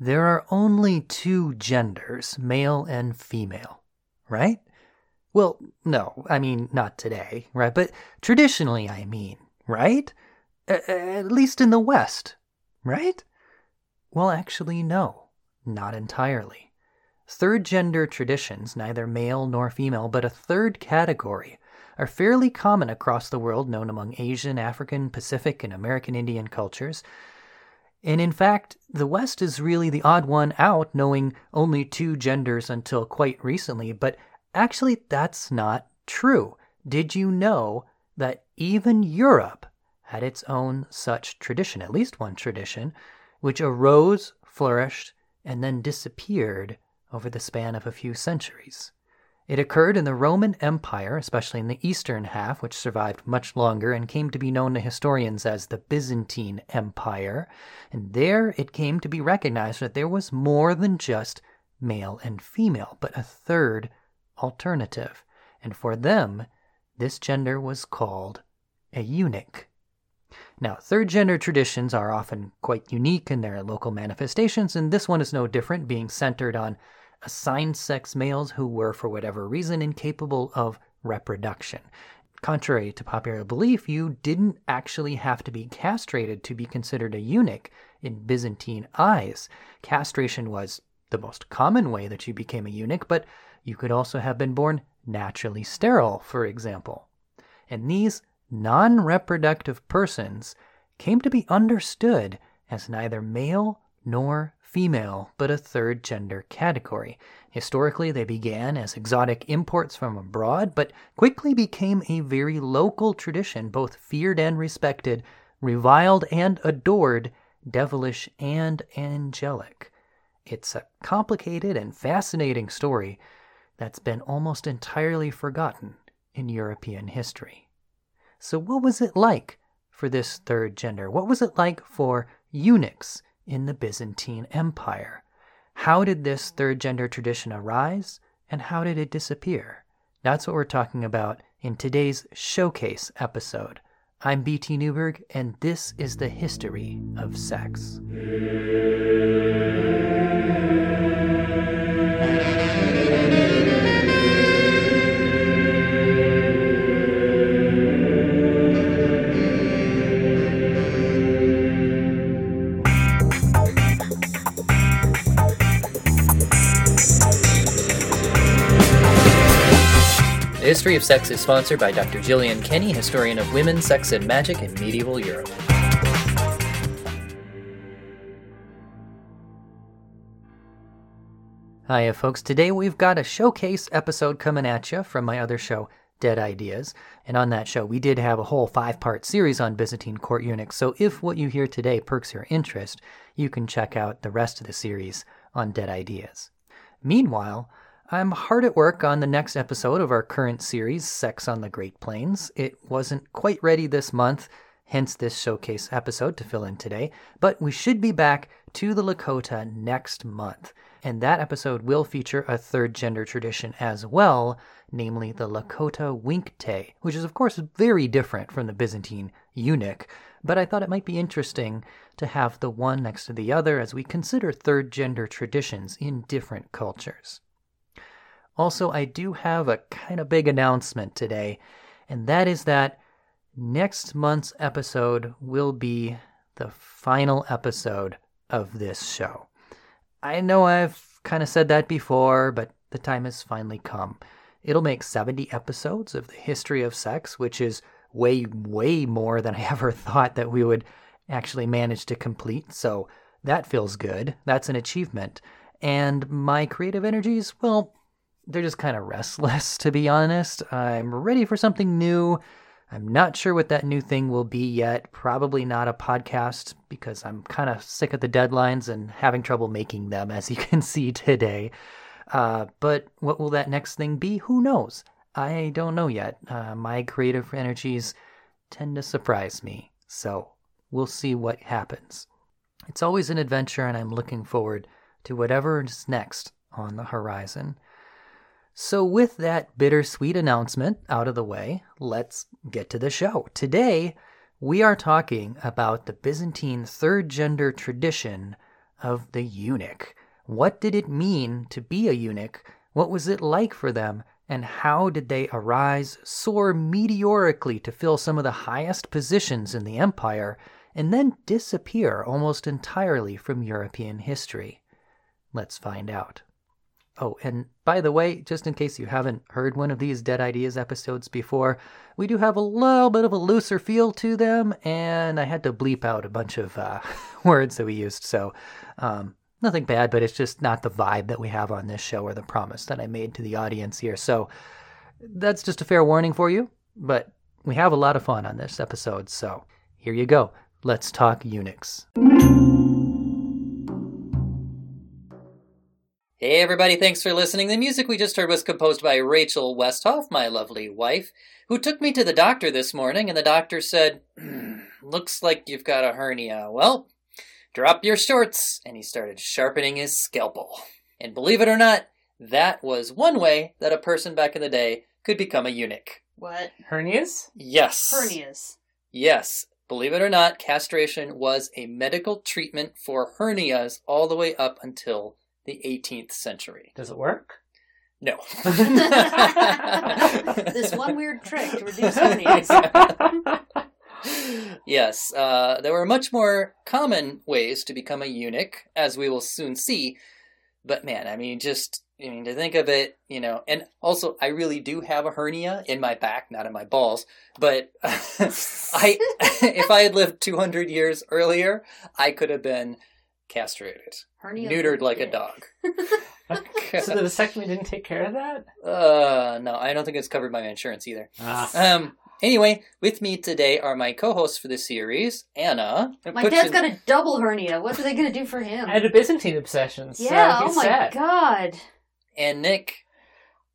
there are only two genders, male and female, right? Well, no, I mean, not today, right? But traditionally, I mean, right? A- at least in the West, right? Well, actually, no, not entirely. Third gender traditions, neither male nor female, but a third category, are fairly common across the world, known among Asian, African, Pacific, and American Indian cultures. And in fact, the West is really the odd one out, knowing only two genders until quite recently, but actually, that's not true. Did you know that even Europe had its own such tradition, at least one tradition, which arose, flourished, and then disappeared over the span of a few centuries. It occurred in the Roman Empire, especially in the eastern half, which survived much longer and came to be known to historians as the Byzantine Empire. And there it came to be recognized that there was more than just male and female, but a third alternative. And for them, this gender was called a eunuch. Now, third gender traditions are often quite unique in their local manifestations, and this one is no different, being centered on assigned sex males who were, for whatever reason, incapable of reproduction. Contrary to popular belief, you didn't actually have to be castrated to be considered a eunuch in Byzantine eyes. Castration was the most common way that you became a eunuch, but you could also have been born naturally sterile, for example. And these non reproductive persons came to be understood as neither male nor female, but a third gender category. Historically, they began as exotic imports from abroad, but quickly became a very local tradition, both feared and respected, reviled and adored, devilish and angelic. It's a complicated and fascinating story that's been almost entirely forgotten in European history. So, what was it like for this third gender? What was it like for eunuchs in the Byzantine Empire? How did this third gender tradition arise and how did it disappear? That's what we're talking about in today's showcase episode. I'm BT Newberg, and this is the history of sex. History of Sex is sponsored by Dr. Jillian Kenny, historian of women, sex, and magic in medieval Europe. Hiya, folks. Today we've got a showcase episode coming at you from my other show, Dead Ideas. And on that show, we did have a whole five part series on Byzantine court eunuchs. So if what you hear today perks your interest, you can check out the rest of the series on Dead Ideas. Meanwhile, I'm hard at work on the next episode of our current series, Sex on the Great Plains. It wasn't quite ready this month, hence this showcase episode to fill in today, but we should be back to the Lakota next month. And that episode will feature a third gender tradition as well, namely the Lakota Winkte, which is, of course, very different from the Byzantine eunuch. But I thought it might be interesting to have the one next to the other as we consider third gender traditions in different cultures. Also, I do have a kind of big announcement today, and that is that next month's episode will be the final episode of this show. I know I've kind of said that before, but the time has finally come. It'll make 70 episodes of the history of sex, which is way, way more than I ever thought that we would actually manage to complete. So that feels good. That's an achievement. And my creative energies, well, they're just kind of restless, to be honest. I'm ready for something new. I'm not sure what that new thing will be yet. Probably not a podcast because I'm kind of sick of the deadlines and having trouble making them, as you can see today. Uh, but what will that next thing be? Who knows? I don't know yet. Uh, my creative energies tend to surprise me, so we'll see what happens. It's always an adventure, and I'm looking forward to whatever is next on the horizon. So, with that bittersweet announcement out of the way, let's get to the show. Today, we are talking about the Byzantine third gender tradition of the eunuch. What did it mean to be a eunuch? What was it like for them? And how did they arise, soar meteorically to fill some of the highest positions in the empire, and then disappear almost entirely from European history? Let's find out. Oh, and by the way, just in case you haven't heard one of these Dead Ideas episodes before, we do have a little bit of a looser feel to them, and I had to bleep out a bunch of uh, words that we used, so um, nothing bad, but it's just not the vibe that we have on this show or the promise that I made to the audience here. So that's just a fair warning for you, but we have a lot of fun on this episode, so here you go. Let's talk eunuchs. Hey everybody, thanks for listening. The music we just heard was composed by Rachel Westhoff, my lovely wife, who took me to the doctor this morning and the doctor said, Looks like you've got a hernia. Well, drop your shorts. And he started sharpening his scalpel. And believe it or not, that was one way that a person back in the day could become a eunuch. What? Hernias? Yes. Hernias. Yes. Believe it or not, castration was a medical treatment for hernias all the way up until the 18th century. Does it work? No. This one weird trick to reduce hernias. yes, uh, there were much more common ways to become a eunuch, as we will soon see. But man, I mean, just I mean to think of it, you know, and also I really do have a hernia in my back, not in my balls. But I, if I had lived 200 years earlier, I could have been castrated, Hernia. neutered like a dog. so the vasectomy didn't take care of that? Uh, no, I don't think it's covered by my insurance either. Ah. Um. Anyway, with me today are my co-hosts for the series, Anna. My Put dad's your- got a double hernia. What are they going to do for him? I had a Byzantine obsession, so yeah, oh my set. god. and Nick.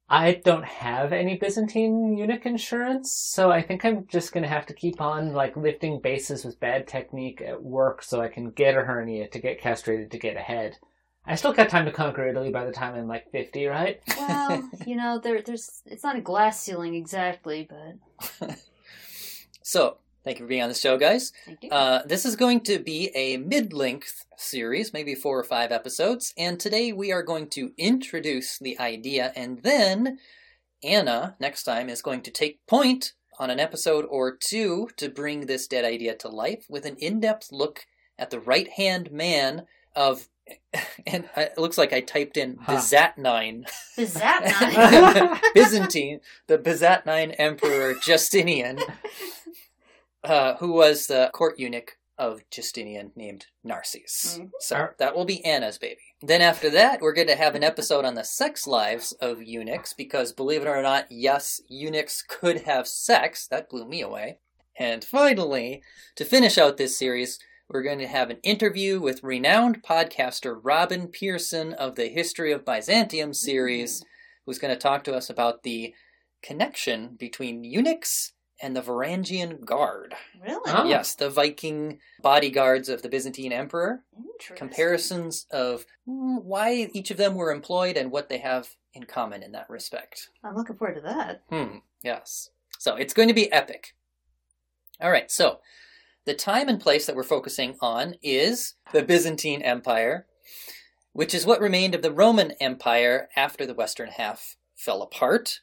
I don't have any Byzantine eunuch insurance, so I think I'm just gonna have to keep on like lifting bases with bad technique at work so I can get a hernia to get castrated to get ahead. I still got time to conquer Italy by the time I'm like 50, right? Well, you know, there, there's it's not a glass ceiling exactly, but So, thank you for being on the show, guys. thank you. Uh, this is going to be a mid-length series, maybe four or five episodes, and today we are going to introduce the idea, and then Anna next time is going to take point on an episode or two to bring this dead idea to life with an in-depth look at the right-hand man of. And it looks like I typed in Huh. Byzantine. Is that not? Byzantine, the Byzantine Emperor Justinian, uh, who was the court eunuch of Justinian named Narses. Mhm. So that will be Anna's baby. Then after that, we're going to have an episode on the sex lives of eunuchs because, believe it or not, yes, eunuchs could have sex. That blew me away. And finally, to finish out this series, we're going to have an interview with renowned podcaster Robin Pierson of the History of Byzantium series, who's going to talk to us about the connection between eunuchs and the Varangian Guard. really? Oh. Yes, the Viking bodyguards of the Byzantine Emperor. Interesting. Comparisons of mm, why each of them were employed and what they have in common in that respect. I'm looking forward to that. Hmm, yes. So it's going to be epic. All right, so the time and place that we're focusing on is the Byzantine Empire, which is what remained of the Roman Empire after the western half fell apart.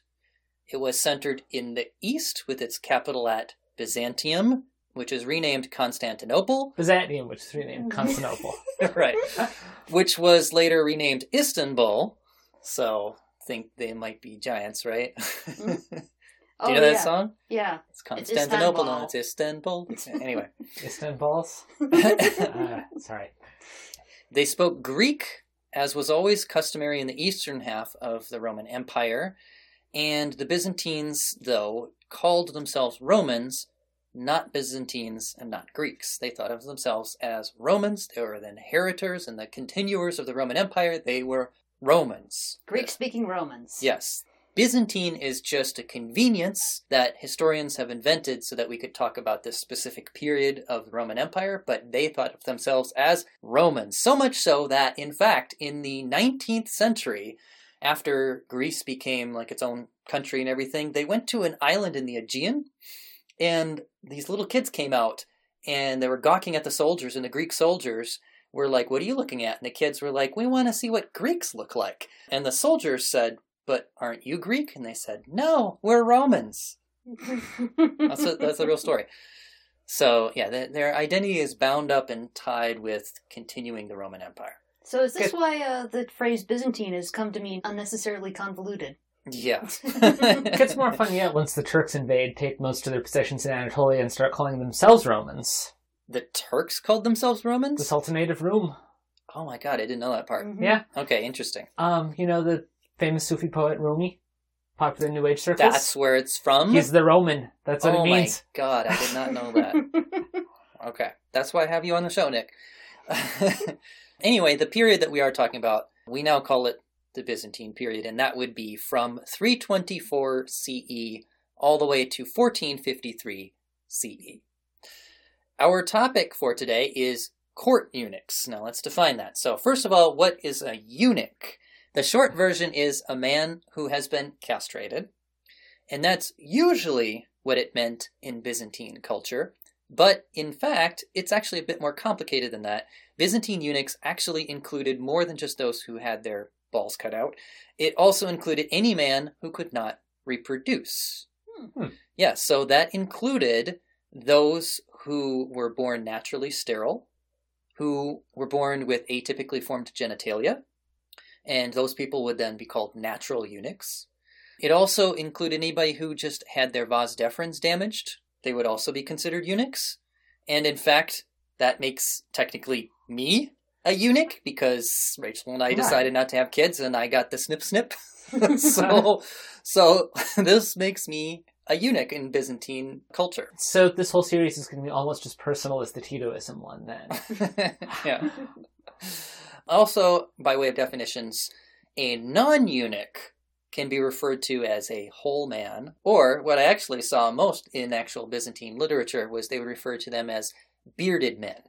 It was centered in the east with its capital at Byzantium, which is renamed Constantinople, Byzantium, which is renamed Constantinople. right, which was later renamed Istanbul. So think they might be giants, right? Oh, Do you know that yeah. song? Yeah. It's Constantinople, no, it's Istanbul. anyway, Istanbuls. uh, sorry. they spoke Greek, as was always customary in the eastern half of the Roman Empire, and the Byzantines, though, called themselves Romans, not Byzantines and not Greeks. They thought of themselves as Romans. They were the inheritors and the continuers of the Roman Empire. They were Romans. Greek speaking Romans. Yes. Byzantine is just a convenience that historians have invented so that we could talk about this specific period of the Roman Empire, but they thought of themselves as Romans. So much so that, in fact, in the 19th century, after Greece became like its own country and everything, they went to an island in the Aegean, and these little kids came out and they were gawking at the soldiers, and the Greek soldiers were like, What are you looking at? And the kids were like, We want to see what Greeks look like. And the soldiers said, But aren't you Greek? And they said, No, we're Romans. That's a, that's a real story. So, yeah, their, their identity is bound up and tied with continuing the Roman Empire. So is this why uh, the phrase Byzantine has come to mean unnecessarily convoluted? Yeah. It gets more fun yet once the Turks invade, take most of their possessions in Anatolia, and start calling themselves Romans. the Turks called themselves Romans? The Sultanate of Rome. Oh my god, I didn't know that part. Mhm. Yeah. Okay, interesting. Um, you know the famous Sufi poet Rumi, popular New Age circles. That's where it's from? He's the Roman. That's what oh it means. Oh my god, I did not know that. Okay, that's why I have you on the show, Nick. Anyway, the period that we are talking about, we now call it the Byzantine period, and that would be from 324 CE all the way to 1453 CE. Our topic for today is court eunuchs. Now let's define that. So, first of all, what is a eunuch? The short version is a man who has been castrated, and that's usually what it meant in Byzantine culture. But in fact, it's actually a bit more complicated than that. Byzantine eunuchs actually included more than just those who had their balls cut out. It also included any man who could not reproduce. Hmm. Yeah, so that included those who were born naturally sterile, who were born with atypically formed genitalia, and those people would then be called natural eunuchs. It also included anybody who just had their vas deferens damaged. They would also be considered eunuchs. And in fact, that makes technically me a eunuch because Rachel and I decided not to have kids and I got the snip snip. so so this makes me a eunuch in Byzantine culture. So this whole series is going to be almost as personal as the Titoism one, then. yeah. Also, by way of definitions, a non eunuch can be referred to as a whole man, or what I actually saw most in actual Byzantine literature was they would refer to them as bearded men,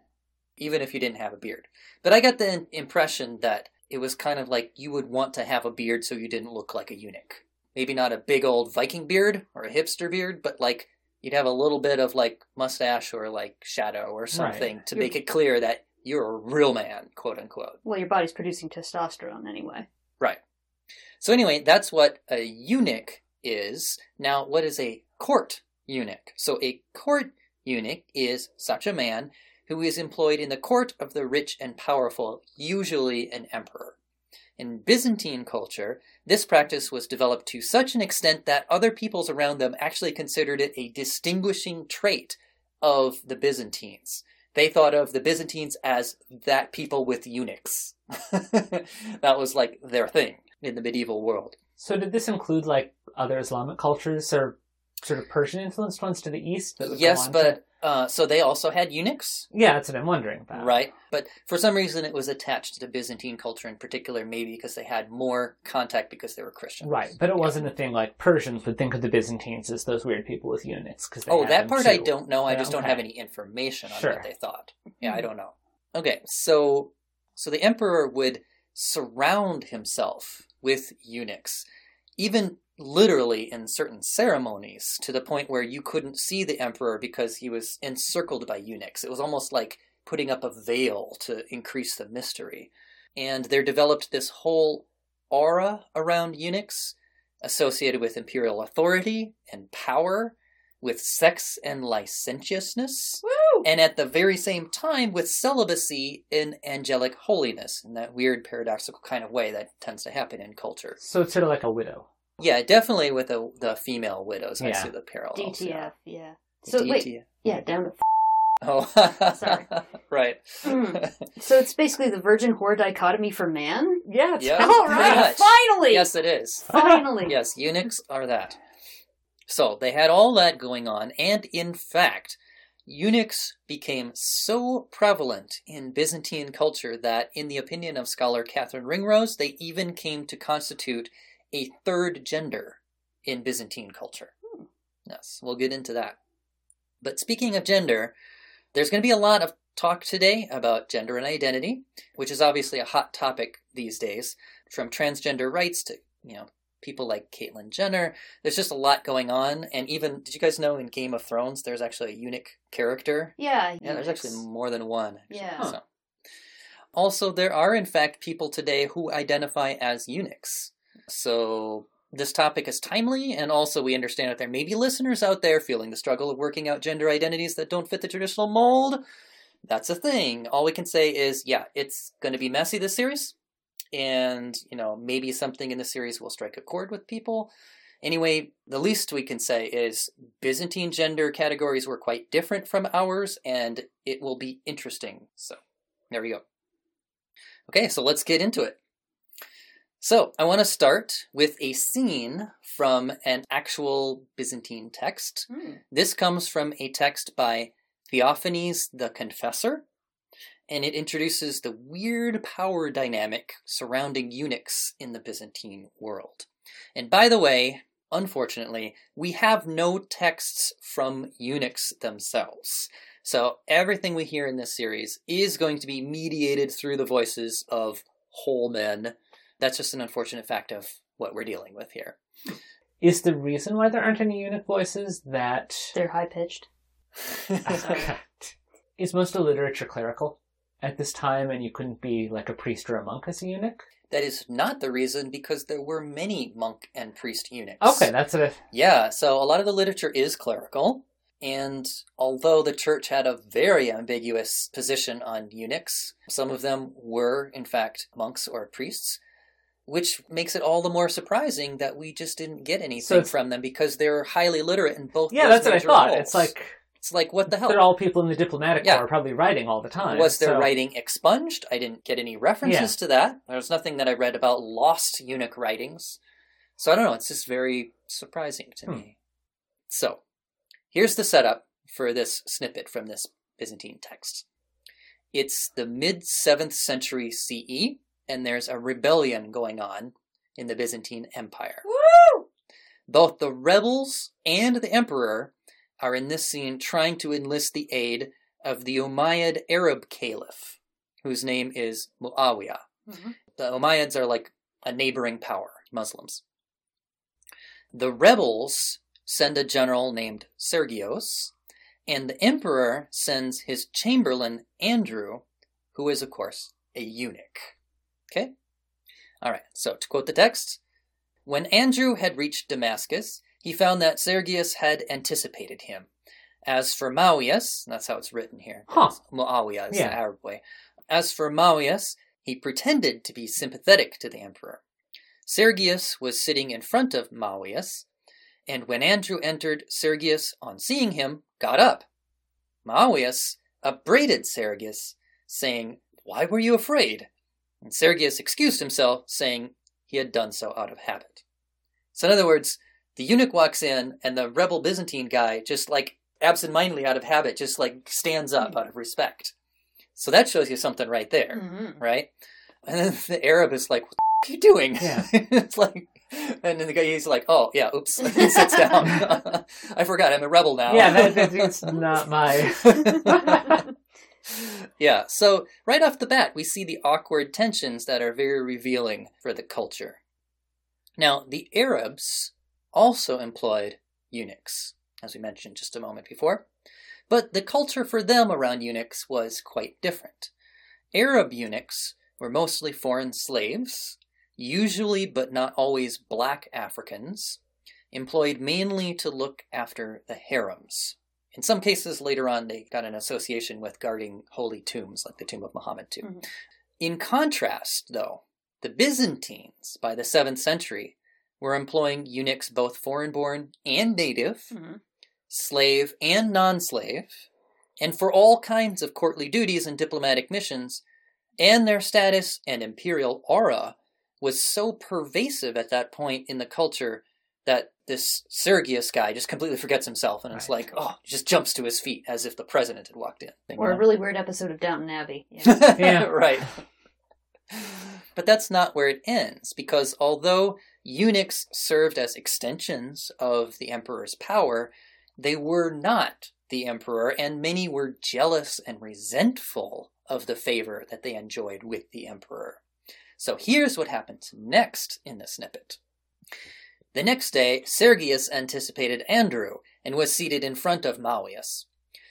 even if you didn't have a beard. But I got the impression that it was kind of like you would want to have a beard so you didn't look like a eunuch. Maybe not a big old Viking beard or a hipster beard, but like you'd have a little bit of like mustache or like shadow or something to You're- make it clear that you're a real man, quote unquote. well, your body's producing testosterone anyway. Right. So anyway, that's what a eunuch is. Now, what is a court eunuch? So a court eunuch is such a man who is employed in the court of the rich and powerful, usually an emperor. In Byzantine culture, this practice was developed to such an extent that other peoples around them actually considered it a distinguishing trait of the Byzantines. They thought of the Byzantines as that people with eunuchs. that was like their thing in the medieval world. So did this include like other Islamic cultures or sort of Persian influenced ones to the east? Yes, but uh, so they also had eunuchs, yeah, that's what I'm wondering about. right? But for some reason, it was attached to Byzantine culture in particular, maybe because they had more contact because they were Christians. Right, but it wasn't a thing like Persians would think of the Byzantines as those weird people with eunuchs. Cause Oh, had that part I don't know. I Yeah, just don't have any information on Sure. what they thought. Yeah, I don't know. Okay, so so the emperor would surround himself with eunuchs, even literally in certain ceremonies, to the point where you couldn't see the emperor because he was encircled by eunuchs. It was almost like putting up a veil to increase the mystery. And there developed this whole aura around eunuchs associated with imperial authority and power, with sex and licentiousness, Woo! And at the very same time with celibacy and angelic holiness in that weird paradoxical kind of way that tends to happen in culture. So it's sort of like a widow. Yeah, definitely with the, the female widows, I Yeah. see the parallels. DTF, yeah. The So wait, yeah, down to. Oh, Sorry. right. Mm. So it's basically the virgin whore dichotomy for man. Yeah, it's Yeah. All pretty right, much. finally, yes, it is. finally. Yes, eunuchs are that. So they had all that going on, and in fact, eunuchs became so prevalent in Byzantine culture that, in the opinion of scholar Kathryn Ringrose, they even came to constitute a third gender in Byzantine culture. Hmm. Yes, we'll get into that. But speaking of gender, there's going to be a lot of talk today about gender and identity, which is obviously a hot topic these days, from transgender rights to, you know, people like Caitlyn Jenner. There's just a lot going on. And even, did you guys know in Game of Thrones there's actually a eunuch character? Yeah, Yeah, there's actually more than one. actually. Yeah. So. Also, there are in fact people today who identify as eunuchs. So this topic is timely, and also we understand that there may be listeners out there feeling the struggle of working out gender identities that don't fit the traditional mold. That's a thing. All we can say is, yeah, it's going to be messy this series, and you know maybe something in the series will strike a chord with people. Anyway, the least we can say is Byzantine gender categories were quite different from ours, and it will be interesting. So, there we go. Okay, so let's get into it. So, I want to start with a scene from an actual Byzantine text. Hmm. This comes from a text by Theophanes the Confessor, and it introduces the weird power dynamic surrounding eunuchs in the Byzantine world. And by the way, unfortunately, we have no texts from eunuchs themselves. So everything we hear in this series is going to be mediated through the voices of whole men. That's just an unfortunate fact of what we're dealing with here. Is the reason why there aren't any eunuch voices that They're high pitched. is most of literature clerical at this time, and you couldn't be like a priest or a monk as a eunuch? that is not the reason because there were many monk and priest eunuchs. Okay, that's a Yeah, so a lot of the literature is clerical, and although the church had a very ambiguous position on eunuchs, some of them were, in fact, monks or priests, which makes it all the more surprising that we just didn't get anything So from them because they're highly literate in both. yeah. That's what I thought. roles. It's like it's like what the hell? they're all people in the diplomatic Yeah. corps, probably writing all the time. Was their so- writing expunged? I didn't get any references to that. There's nothing that I read about lost eunuch writings. So I don't know, it's just very surprising to Hmm. me. So, here's the setup for this snippet from this Byzantine text. It's the mid 7th century CE, and there's a rebellion going on in the Byzantine Empire. Woo! Both the rebels and the emperor are in this scene trying to enlist the aid of the Umayyad Arab caliph, whose name is Muawiyah. Mhm. The Umayyads are like a neighboring power, Muslims. The rebels send a general named Sergios, and the emperor sends his chamberlain Andrew, who is, of course, a eunuch. Okay? All right, so to quote the text When Andrew had reached Damascus, he found that Sergius had anticipated him. As for Mawias, that's how it's written here. Huh. Muawiyah is Yeah. the Arab way. As for Mawias, he pretended to be sympathetic to the emperor. Sergius was sitting in front of Mawias, and when Andrew entered, Sergius, on seeing him, got up. Mawias upbraided Sergius, saying, Why were you afraid? And Sergius excused himself, saying he had done so out of habit. So, in other words, the eunuch walks in, and the rebel Byzantine guy, just like absentmindedly out of habit, just like stands up out of respect. So that shows you something right there, Mhm. right? And then the Arab is like, "What the f- are you doing?" Yeah. it's like, and then the guy he's like, "Oh yeah, oops," he sits down. I forgot, I'm a rebel now. Yeah, that, that- that's not my. yeah, so right off the bat, we see the awkward tensions that are very revealing for the culture. Now, the Arabs also employed eunuchs, as we mentioned just a moment before, but the culture for them around eunuchs was quite different. Arab eunuchs were mostly foreign slaves, usually but not always black Africans, employed mainly to look after the harems. In some cases, later on, they got an association with guarding holy tombs, like the tomb of Muhammad, too. Mhm. In contrast, though, the Byzantines, by the 7th century, were employing eunuchs both foreign born and native, Mhm. slave and non slave, and for all kinds of courtly duties and diplomatic missions, and their status and imperial aura was so pervasive at that point in the culture that this Sergius guy just completely forgets himself and it's Right. like, oh, just jumps to his feet as if the president had walked in. Or a really weird episode of Downton Abbey. Yeah. Yeah. right. But that's not where it ends, because although eunuchs served as extensions of the emperor's power, they were not the emperor, and many were jealous and resentful of the favor that they enjoyed with the emperor. So here's what happens next in the snippet. The next day, Sergius anticipated Andrew and was seated in front of Mawius.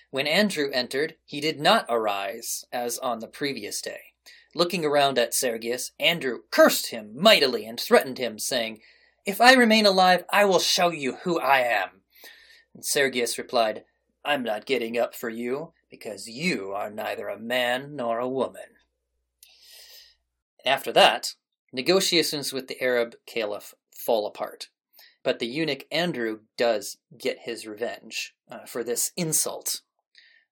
When Andrew entered, he did not arise as on the previous day. Looking around at Sergius, Andrew cursed him mightily and threatened him, saying, If I remain alive, I will show you who I am. And Sergius replied, I'm not getting up for you, because you are neither a man nor a woman. After that, negotiations with the Arab caliph fall apart. But the eunuch Andrew does get his revenge uh, for this insult.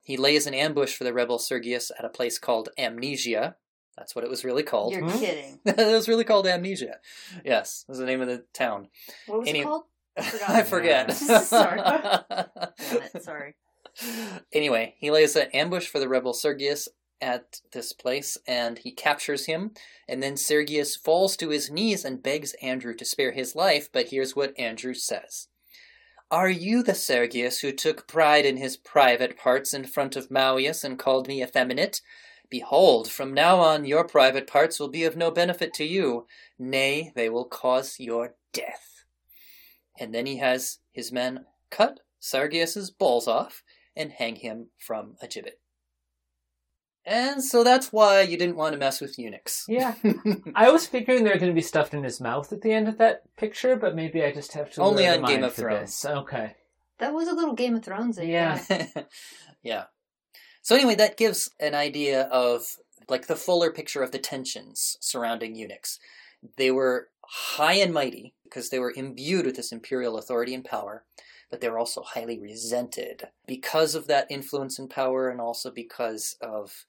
He lays an ambush for the rebel Sergius at a place called Amnesia. That's what it was really called. You're Hmm? kidding. it was really called Amnesia. Yes, was the name of the town. What was Any- it called? I forget. Sorry. Damn it, sorry. Anyway, he lays an ambush for the rebel Sergius at this place and he captures him. And then Sergius falls to his knees and begs Andrew to spare his life. But here's what Andrew says Are you the Sergius who took pride in his private parts in front of Mauius and called me effeminate? Behold, from now on your private parts will be of no benefit to you. Nay, they will cause your death. And then he has his men cut Sergius's balls off and hang him from a gibbet. And so that's why you didn't want to mess with eunuchs. Yeah. I was figuring they're going to be stuffed in his mouth at the end of that picture, but maybe I just have to Only on Game of Thrones. this. Okay. That was a little Game of Thrones. Yeah. yeah. So anyway, that gives an idea of like the fuller picture of the tensions surrounding eunuchs. They were high and mighty because they were imbued with this imperial authority and power, but they were also highly resented because of that influence and power and also because of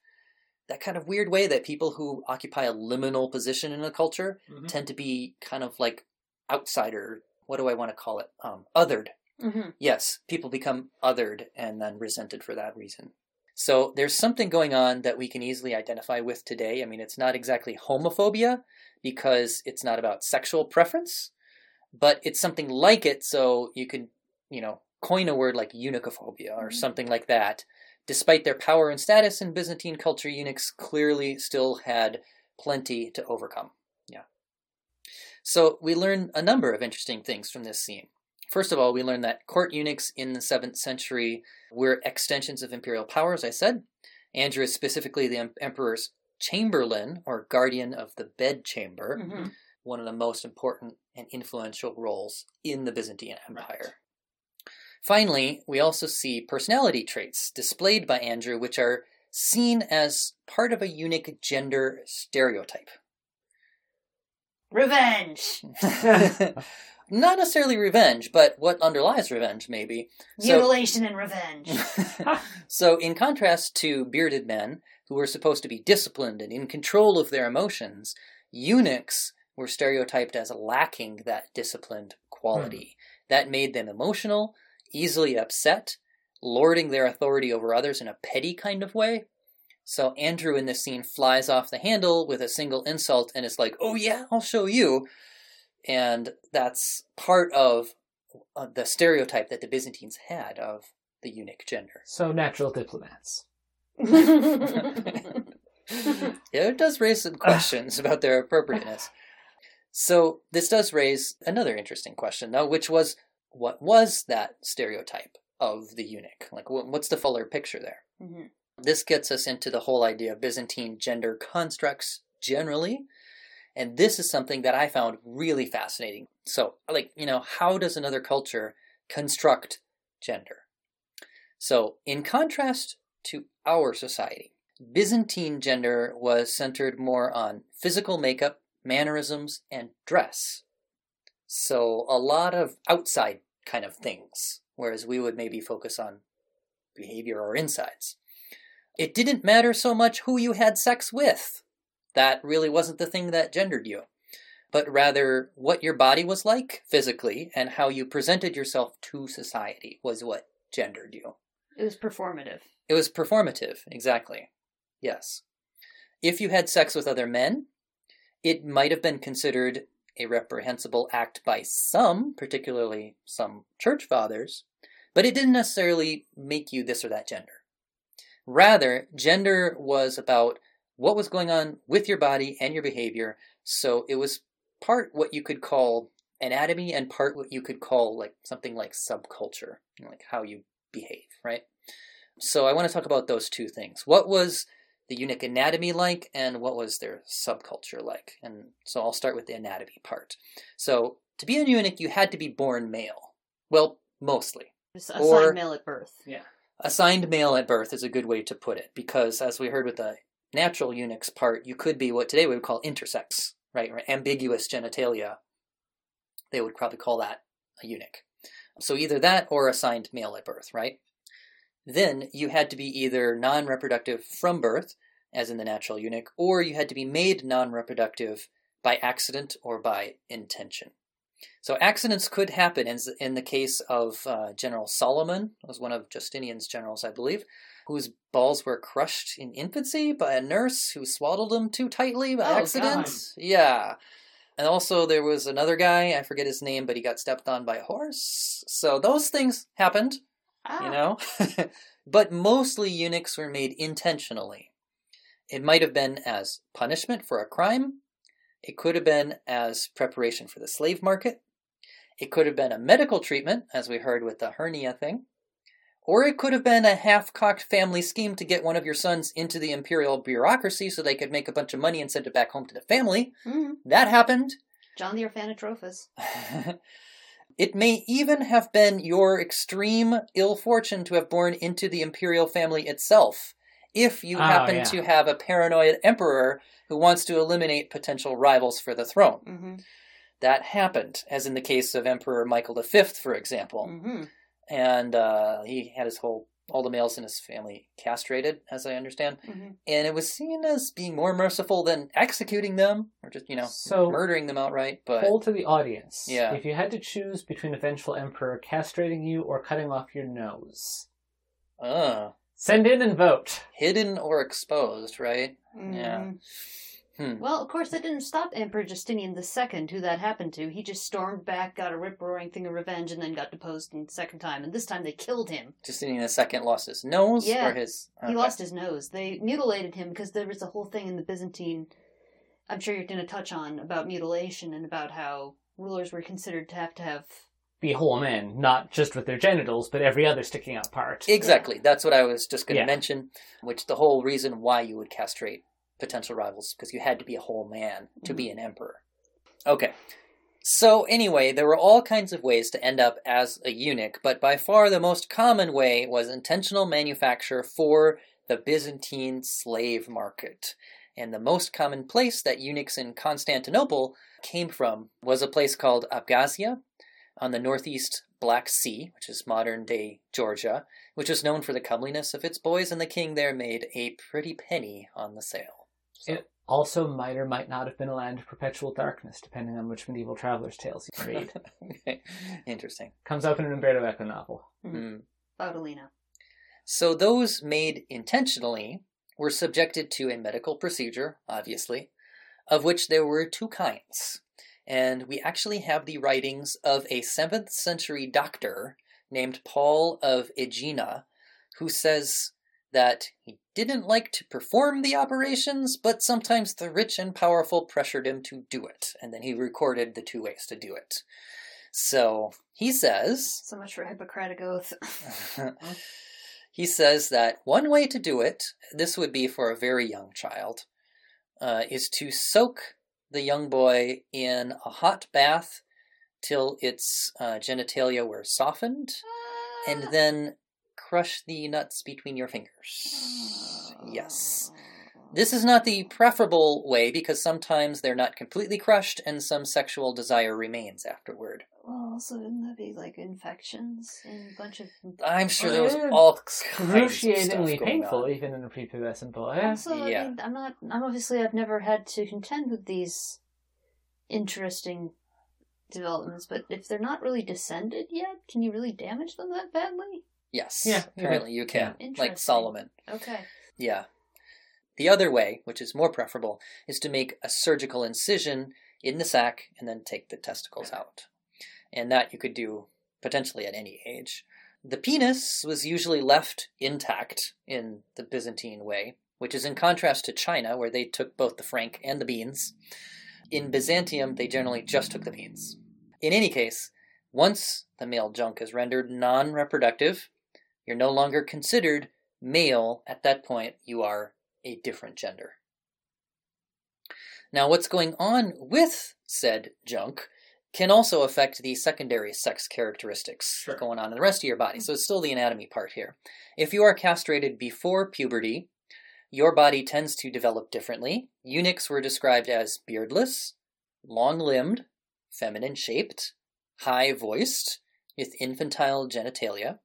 that kind of weird way that people who occupy a liminal position in a culture Mhm. tend to be kind of like outsider, what do I want to call it? Um, othered hmm Yes, people become othered and then resented for that reason. So there's something going on that we can easily identify with today. I mean, it's not exactly homophobia because it's not about sexual preference, but it's something like it. So you could, you know, coin a word like eunuchophobia or Mhm. something like that. Despite their power and status in Byzantine culture, eunuchs clearly still had plenty to overcome. Yeah. So we learn a number of interesting things from this scene. First of all, we learn that court eunuchs in the 7th century were extensions of imperial power, as I said. Andrew is specifically the emperor's chamberlain, or guardian of the bedchamber, hmm one of the most important and influential roles in the Byzantine Empire. Finally, we also see personality traits displayed by Andrew, which are seen as part of a eunuch gender stereotype. Revenge. Not necessarily revenge, but what underlies revenge, maybe. So- Mutilation and revenge. so, in contrast to bearded men, who were supposed to be disciplined and in control of their emotions, eunuchs were stereotyped as lacking that disciplined quality. Hmm. That made them emotional, easily upset, lording their authority over others in a petty kind of way. So, Andrew in this scene flies off the handle with a single insult and is like, Oh, yeah, I'll show you. And that's part of uh, the stereotype that the Byzantines had of the eunuch gender. So natural diplomats. yeah, it does raise some questions about their appropriateness. So this does raise another interesting question, though, which was what was that stereotype of the eunuch? Like, what's the fuller picture there? Mhm. This gets us into the whole idea of Byzantine gender constructs generally. And this is something that I found really fascinating. So, like, you know, how does another culture construct gender? So, in contrast to our society, Byzantine gender was centered more on physical makeup, mannerisms, and dress. So, a lot of outside kind of things, whereas we would maybe focus on behavior or insides. It didn't matter so much who you had sex with. That really wasn't the thing that gendered you, but rather what your body was like physically and how you presented yourself to society was what gendered you. it was performative. It was performative, exactly. Yes. If you had sex with other men, it might have been considered a reprehensible act by some, particularly some church fathers, but it didn't necessarily make you this or that gender. Rather, gender was about what was going on with your body and your behavior, so it was part what you could call anatomy and part what you could call like something like subculture, like how you behave, right? So I want to talk about those two things. What was the eunuch anatomy like, and what was their subculture like. And so I'll start with the anatomy part. So to be a eunuch, you had to be born male. Well, mostly. Just assigned Or- male at birth. Yeah. Assigned male at birth is a good way to put it, because as we heard with the natural eunuchs part, you could be what today we would call intersex, right? Or ambiguous genitalia. They would probably call that a eunuch. So either that or assigned male at birth, right? Then you had to be either non reproductive from birth, as in the natural eunuch, or you had to be made non reproductive by accident or by intention. So accidents could happen in, in the case of uh, General Solomon, was one of Justinian's generals, I believe, whose balls were crushed in infancy by a nurse who swaddled him too tightly by Oh, accident. God. Yeah. And also there was another guy, I forget his name, but he got stepped on by a horse. So those things happened, Ah, you know? but mostly eunuchs were made intentionally. It might have been as punishment for a crime. It could have been as preparation for the slave market. It could have been a medical treatment, as we heard with the hernia thing. Or it could have been a half cocked family scheme to get one of your sons into the imperial bureaucracy so they could make a bunch of money and send it back home to the family. mhm. That happened. John the Orphanotrophus. it may even have been your extreme ill fortune to have born into the imperial family itself, if you Oh, happen yeah. to have a paranoid emperor who wants to eliminate potential rivals for the throne. Mm-hmm. That happened, as in the case of Emperor Michael V, for example. Mm-hmm. And uh, he had his whole, all the males in his family castrated, as I understand. Mm-hmm. And it was seen as being more merciful than executing them, or just, you know, So- murdering them outright. But Poll to the audience. Yeah. If you had to choose between a vengeful emperor castrating you or cutting off your nose, uh, send in and vote. hidden or exposed, right? Yeah. Hmm. Well, of course, that didn't stop Emperor Justinian II, who that happened to. He just stormed back, got a rip roaring thing of revenge, and then got deposed in the second time. And this time they killed him. Justinian II lost his nose Yeah. or his. He lost his nose. They mutilated him because there was a whole thing in the Byzantine. I'm sure you're going to touch on about mutilation and about how rulers were considered to have to have. Be whole men, not just with their genitals, but every other sticking out part. Exactly. That's what I was just going to Yeah. mention. Which the whole reason why you would castrate potential rivals because you had to be a whole man to be mm-hmm. an emperor. Okay. So anyway, there were all kinds of ways to end up as a eunuch, but by far the most common way was intentional manufacture for the Byzantine slave market. And the most common place that eunuchs in Constantinople came from was a place called Abkhazia on the northeast Black Sea, which is modern day Georgia, which was known for the comeliness of its boys, and the king there made a pretty penny on the sale. So- It also might or might not have been a land of perpetual darkness, depending on which medieval traveler's tales you read. okay. Interesting. Comes up in an Umberto Eco novel. Mm. Baudolino. So those made intentionally were subjected to a medical procedure, obviously, of which there were two kinds. And we actually have the writings of a 7th century doctor named Paul of Aegina, who says that he didn't like to perform the operations, but sometimes the rich and powerful pressured him to do it. And then he recorded the two ways to do it. So he says So much for Hippocratic Oath. he says that one way to do it, this would be for a very young child, uh, is to soak the young boy in a hot bath till its uh, genitalia were softened, and then crush the nuts between your fingers. Yes. Oh. This is not the preferable way because sometimes they're not completely crushed and some sexual desire remains afterward. Well, also, wouldn't that be like infections and a bunch of. I'm sure there was all kinds of stuff Excruciatingly painful, on. even in a prepubescent boy. Also, Yeah. I mean, I'm not. I'm obviously. I've never had to contend with these interesting developments, but if they're not really descended yet, can you really damage them that badly? Yes. Yeah, Apparently you can. yeah. Like Solomon. Okay. Yeah. The other way, which is more preferable, is to make a surgical incision in the sac and then take the testicles out. And that you could do potentially at any age. The penis was usually left intact in the Byzantine way, which is in contrast to China, where they took both the frank and the beans. In Byzantium, they generally just took the beans. In any case, once the male junk is rendered non reproductive, you're no longer considered male at that point. You are a different gender. Now, what's going on with said junk can also affect the secondary sex characteristics Sure. going on in the rest of your body. So it's still the anatomy part here. If you are castrated before puberty, your body tends to develop differently. Eunuchs were described as beardless, long limbed, feminine shaped, high voiced, with infantile genitalia,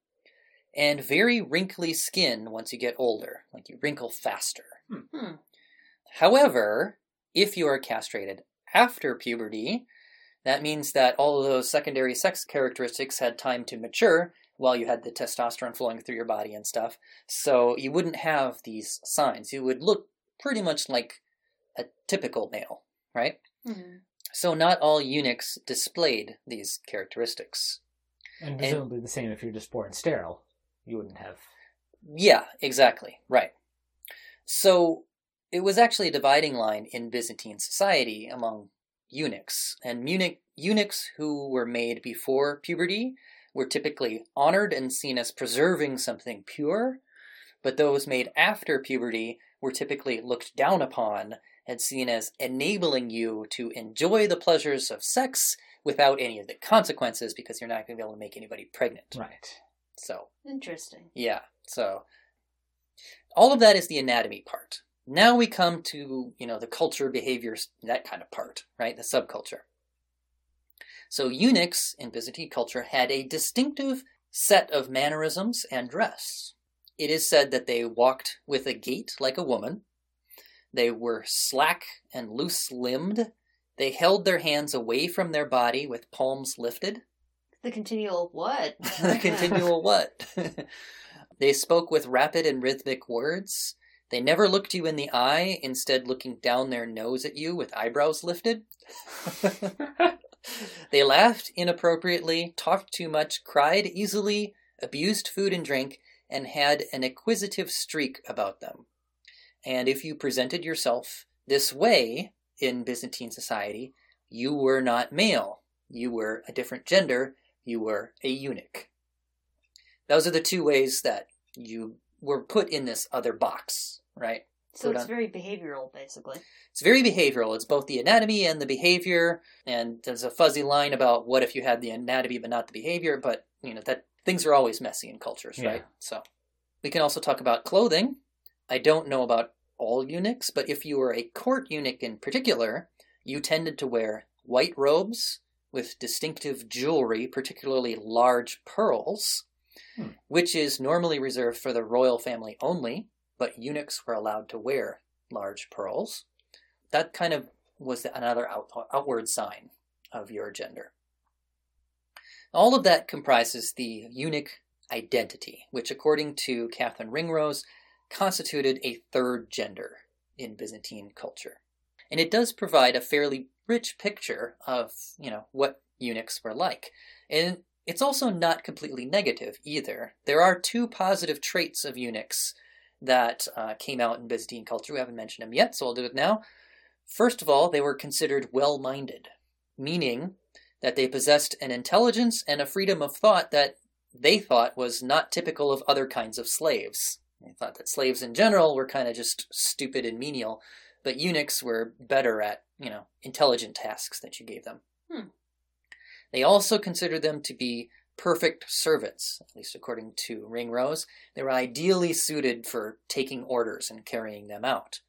and very wrinkly skin once you get older, like you wrinkle faster. Hmm. However, if you are castrated after puberty, that means that all of those secondary sex characteristics had time to mature while you had the testosterone flowing through your body and stuff. So you wouldn't have these signs. You would look pretty much like a typical male, right? Hmm. So not all eunuchs displayed these characteristics. And presumably the same if you're just born sterile. You wouldn't have. Yeah, exactly. Right. So it was actually a dividing line in Byzantine society among eunuchs. And eunuch, eunuchs who were made before puberty were typically honored and seen as preserving something pure, but those made after puberty were typically looked down upon and seen as enabling you to enjoy the pleasures of sex without any of the consequences because you're not going to be able to make anybody pregnant. Right. So, Interesting. yeah. So all of that is the anatomy part. Now we come to, you know, the culture, behaviors, that kind of part, right? The subculture. So eunuchs in Byzantine culture had a distinctive set of mannerisms and dress. It is said that they walked with a gait like a woman. They were slack and loose limbed. They held their hands away from their body with palms lifted. The continual what? the continual what? they spoke with rapid and rhythmic words. They never looked you in the eye, instead, looking down their nose at you with eyebrows lifted. they laughed inappropriately, talked too much, cried easily, abused food and drink, and had an acquisitive streak about them. And if you presented yourself this way in Byzantine society, you were not male. You were a different gender. You were a eunuch. Those are the two ways that you were put in this other box, right? So it's very behavioral, basically. It's very behavioral. It's both the anatomy and the behavior, and there's a fuzzy line about what if you had the anatomy but not the behavior. But you know that things are always messy in cultures, Yeah. right? So we can also talk about clothing. I don't know about all eunuchs, but if you were a court eunuch in particular, you tended to wear white robes with distinctive jewelry, particularly large pearls, Hmm. which is normally reserved for the royal family only, but eunuchs were allowed to wear large pearls. That kind of was another out, outward sign of your gender. All of that comprises the eunuch identity, which, according to Kathryn Ringrose, constituted a third gender in Byzantine culture. And it does provide a fairly rich picture of, you know, what eunuchs were like. And it's also not completely negative either. There are two positive traits of eunuchs that uh, came out in Byzantine culture. We haven't mentioned them yet, so I'll do it now. First of all, they were considered well minded, meaning that they possessed an intelligence and a freedom of thought that they thought was not typical of other kinds of slaves. They thought that slaves in general were kind of just stupid and menial, but eunuchs were better at, you know, intelligent tasks that you gave them. Hmm. They also considered them to be perfect servants, at least according to Ringrose. They were ideally suited for taking orders and carrying them out.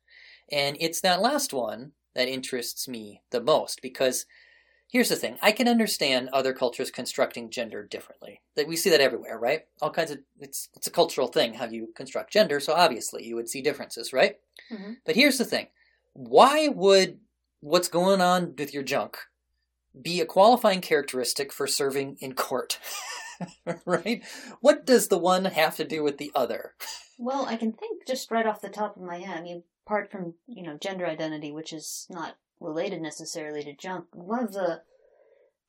And it's that last one that interests me the most because here's the thing I can understand other cultures constructing gender differently. That we see that everywhere, right? All kinds of it's it's a cultural thing how you construct gender, so obviously you would see differences, right? Mhm. But here's the thing. Why would what's going on with your junk be a qualifying characteristic for serving in court? right? What does the one have to do with the other? Well, I can think just right off the top of my head. I mean, apart from you know gender identity, which is not related necessarily to junk, one of the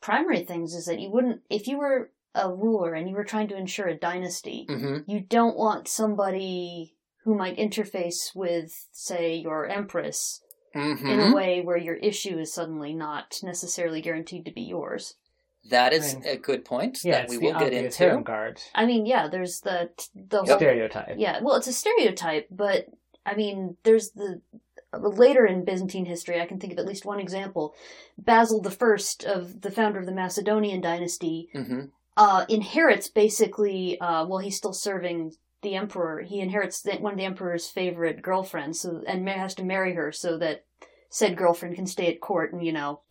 primary things is that you wouldn't, if you were a ruler and you were trying to ensure a dynasty, Mm-hmm. you don't want somebody who might interface with, say, your empress Mm-hmm. in a way where your issue is suddenly not necessarily guaranteed to be yours. That is I mean, a good point Yeah, that we will get into. harem guard I mean, yeah, there's the the Yep. stereotype. Yeah, well, it's a stereotype, but I mean, there's the later in Byzantine history, I can think of at least one example. Basil the First of the founder of the Macedonian dynasty hmm uh, inherits basically. Uh, well, he's still serving the emperor. He inherits the, one of the emperor's favorite girlfriends, so and has to marry her so that said girlfriend can stay at court and you know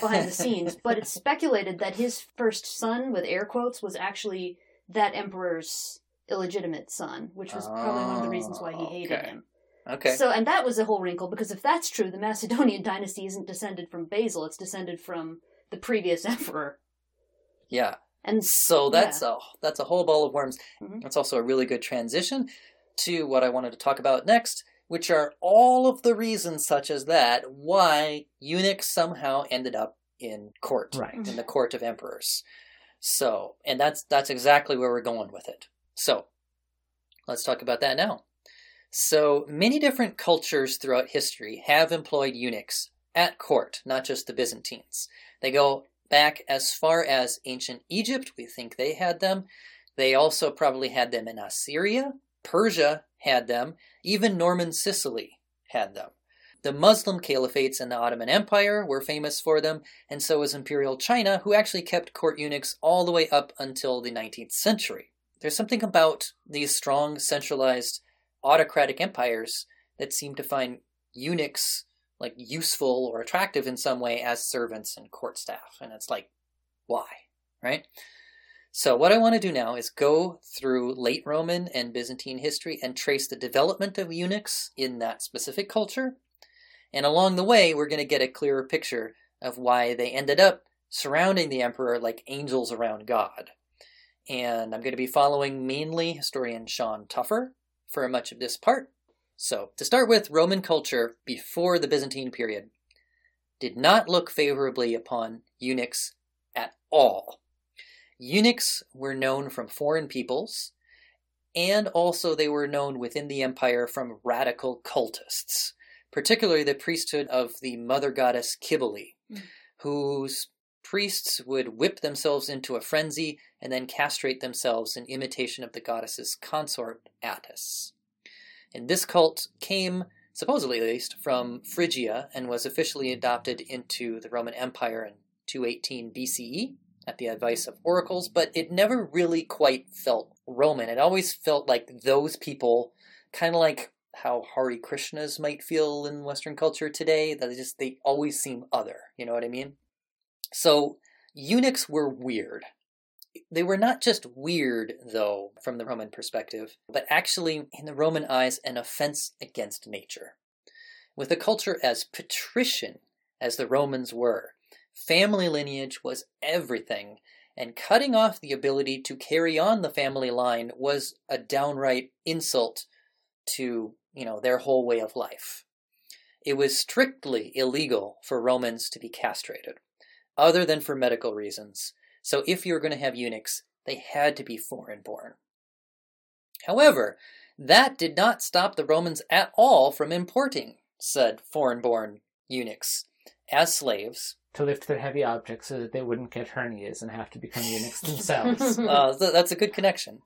behind the scenes. But it's speculated that his first son, with air quotes, was actually that emperor's illegitimate son, which was probably one of the reasons why he oh, hated Okay. him. Okay. So, and that was a whole wrinkle because if that's true, the Macedonian dynasty isn't descended from Basil; it's descended from the previous emperor. yeah. And So that's a that's a whole ball of worms. Mhm. That's also a really good transition to what I wanted to talk about next, which are all of the reasons such as that why eunuchs somehow ended up in court, Right. in the court of emperors. So, and that's that's exactly where we're going with it. So, let's talk about that now. So, many different cultures throughout history have employed eunuchs at court, not just the Byzantines. They go back as far as ancient Egypt. We think they had them. They also probably had them in Assyria. Persia had them. Even Norman Sicily had them. The Muslim caliphates in the Ottoman Empire were famous for them, and so was Imperial China, who actually kept court eunuchs all the way up until the 19th century. There's something about these strong, centralized, autocratic empires that seem to find eunuchs like useful or attractive in some way as servants and court staff. And it's like, why? Right? So, what I want to do now is go through late Roman and Byzantine history and trace the development of eunuchs in that specific culture. And along the way, we're going to get a clearer picture of why they ended up surrounding the emperor like angels around God. And I'm going to be following mainly historian Shaun Tougher for much of this part. So, to start with, Roman culture before the Byzantine period did not look favorably upon eunuchs at all. Eunuchs were known from foreign peoples, and also they were known within the empire from radical cultists, particularly the priesthood of the mother goddess Cybele, Mm. whose priests would whip themselves into a frenzy and then castrate themselves in imitation of the goddess's consort Attis. And this cult came, supposedly at least, from Phrygia and was officially adopted into the Roman Empire in 218 BCE at the advice of oracles, but it never really quite felt Roman. It always felt like those people, kind of like how Hare Krishnas might feel in Western culture today, that they just they always seem other. You know what I mean? So eunuchs were weird. They were not just weird, though, from the Roman perspective, but actually, in the Roman eyes, an offense against nature. With a culture as patrician as the Romans were, family lineage was everything, and cutting off the ability to carry on the family line was a downright insult to, you know, their whole way of life. It was strictly illegal for Romans to be castrated, other than for medical reasons. So if you were going to have eunuchs, they had to be foreign born. However, that did not stop the Romans at all from importing said foreign born eunuchs as slaves. To lift their heavy objects so that they wouldn't get hernias and have to become eunuchs themselves. Uh, that's a good connection.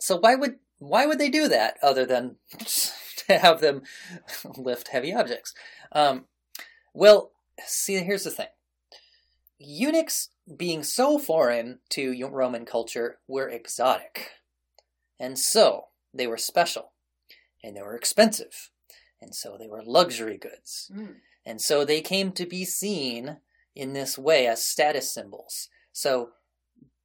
So why would why would they do that other than to have them lift heavy objects? Um, well, see, here's the thing: eunuchs, being so foreign to Roman culture, were exotic, and so they were special, and they were expensive, and so they were luxury goods. Mm. And so they came to be seen in this way as status symbols. So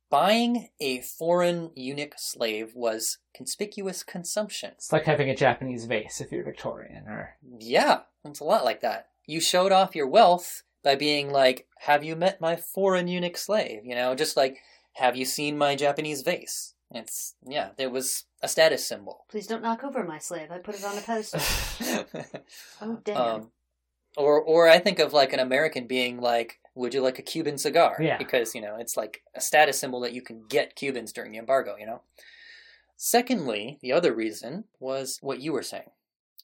buying a foreign eunuch slave was conspicuous consumption. it's like having a Japanese vase if you're Victorian, or Yeah, it's a lot like that. You showed off your wealth by being like, Have you met my foreign eunuch slave? You know, just like, Have you seen my Japanese vase? It's, yeah, there was a status symbol. Please don't knock over my slave. I put it on a pedestal. Oh damn. Um, or, or I think of like an American being like, "Would you like a Cuban cigar?" Yeah. Because you know it's like a status symbol that you can get Cubans during the embargo. You know. Secondly, the other reason was what you were saying.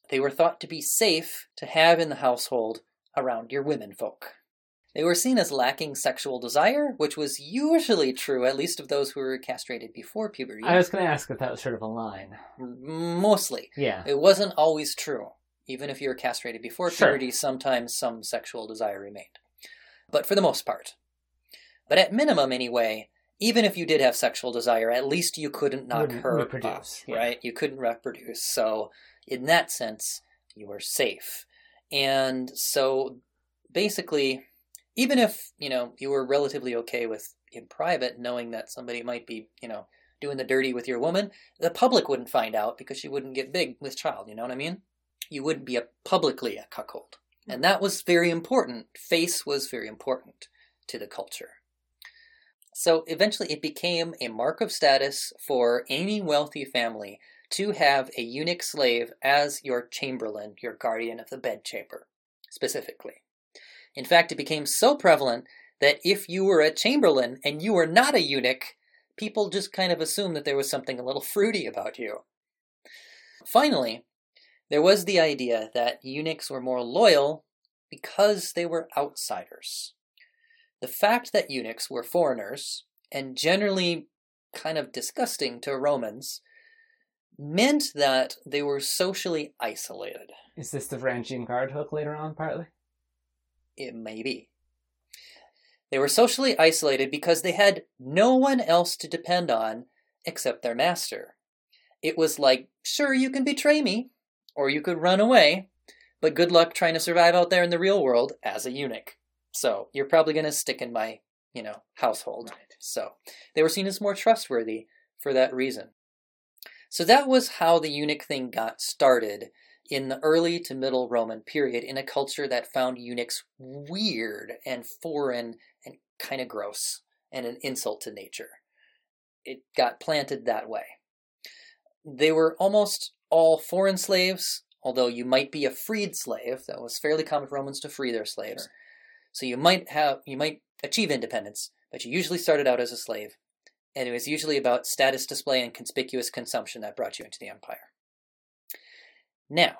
They were thought to be safe to have in the household around your women folk. They were seen as lacking sexual desire, which was usually true, at least of those who were castrated before puberty. I was going to ask if that was sort of a line. Mostly. Yeah. It wasn't always true. Even if you were castrated before Sure. puberty, sometimes some sexual desire remained. But for the most part. But at minimum, anyway, even if you did have sexual desire, at least you couldn't knock her reproduce, up, yeah. right? You couldn't reproduce. So, in that sense, you were safe. And so, basically, even if you know you were relatively okay with in private knowing that somebody might be you know doing the dirty with your woman, the public wouldn't find out because she wouldn't get big with child. You know what I mean? You wouldn't be a publicly a cuckold, hmm. and that was very important. Face was very important to the culture. So eventually, it became a mark of status for any wealthy family to have a eunuch slave as your chamberlain, your guardian of the bedchamber, specifically. In fact, it became so prevalent that if you were a chamberlain and you were not a eunuch, people just kind of assumed that there was something a little fruity about you. Finally, there was the idea that eunuchs were more loyal because they were outsiders. The fact that eunuchs were foreigners and generally kind of disgusting to Romans meant that they were socially isolated. Is this the Varangian guard hook later on, partly? It may be. They were socially isolated because they had no one else to depend on except their master. It was like, sure, you can betray me, or you could run away, but good luck trying to survive out there in the real world as a eunuch. So you're probably going to stick in my, you know, household. Right. So they were seen as more trustworthy for that reason. So that was how the eunuch thing got started in the early to middle Roman period in a culture that found eunuchs weird and foreign and kind of gross and an insult to nature. It got planted that way. They were almost all foreign slaves, although you might be a freed slave. That was fairly common for Romans to free their slaves. Sure. So you might have you might achieve independence, but you usually started out as a slave, and it was usually about status display and conspicuous consumption that brought you into the empire. Now,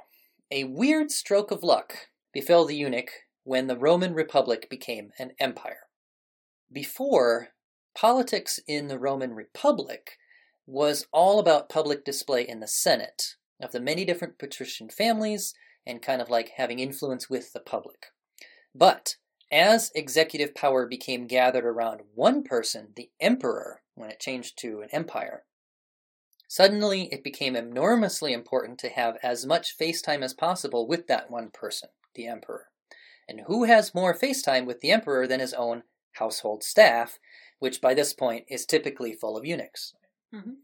a weird stroke of luck befell the eunuch when the Roman Republic became an empire. Before, politics in the Roman Republic was all about public display in the Senate of the many different patrician families and kind of like having influence with the public. But as executive power became gathered around one person, the emperor, when it changed to an empire, suddenly it became enormously important to have as much face time as possible with that one person, the emperor. And who has more face time with the emperor than his own household staff, which by this point is typically full of eunuchs? Mhm.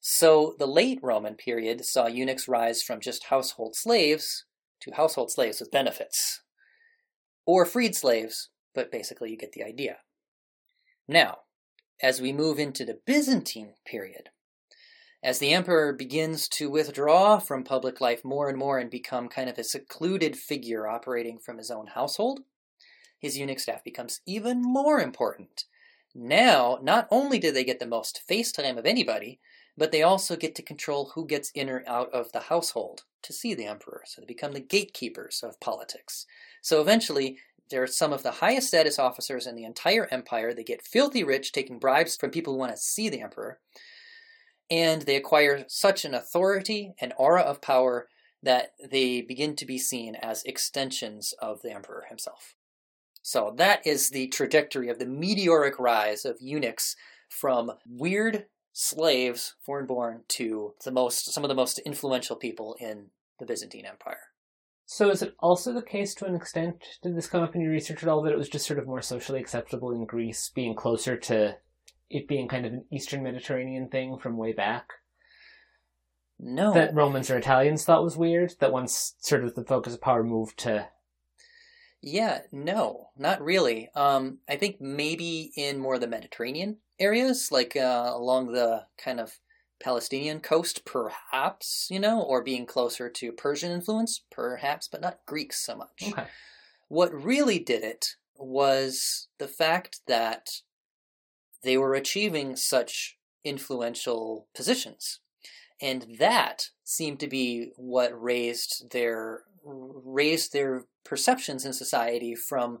So the late Roman period saw eunuchs rise from just household slaves to household slaves with benefits or freed slaves, but basically you get the idea. Now, as we move into the Byzantine period, as the emperor begins to withdraw from public life more and more and become kind of a secluded figure operating from his own household, his eunuch staff becomes even more important. Now, not only do they get the most face time of anybody, but they also get to control who gets in or out of the household to see the emperor. So they become the gatekeepers of politics. So eventually, they're some of the highest status officers in the entire empire. They get filthy rich taking bribes from people who want to see the emperor. And they acquire such an authority and aura of power that they begin to be seen as extensions of the emperor himself. So that is the trajectory of the meteoric rise of eunuchs from weird slaves, foreign born, to the most some of the most influential people in the Byzantine Empire. So is it also the case to an extent, did this come up in your research at all, that it was just sort of more socially acceptable in Greece, being closer to it being kind of an Eastern Mediterranean thing from way back? No. That Romans or Italians thought was weird? That once sort of the focus of power moved to. Yeah, no, not really. Um, I think maybe in more of the Mediterranean areas, like uh, along the kind of Palestinian coast, perhaps, you know, or being closer to Persian influence, perhaps, but not Greeks so much. Okay. What really did it was the fact that they were achieving such influential positions. And that seemed to be what raised their raised their perceptions in society from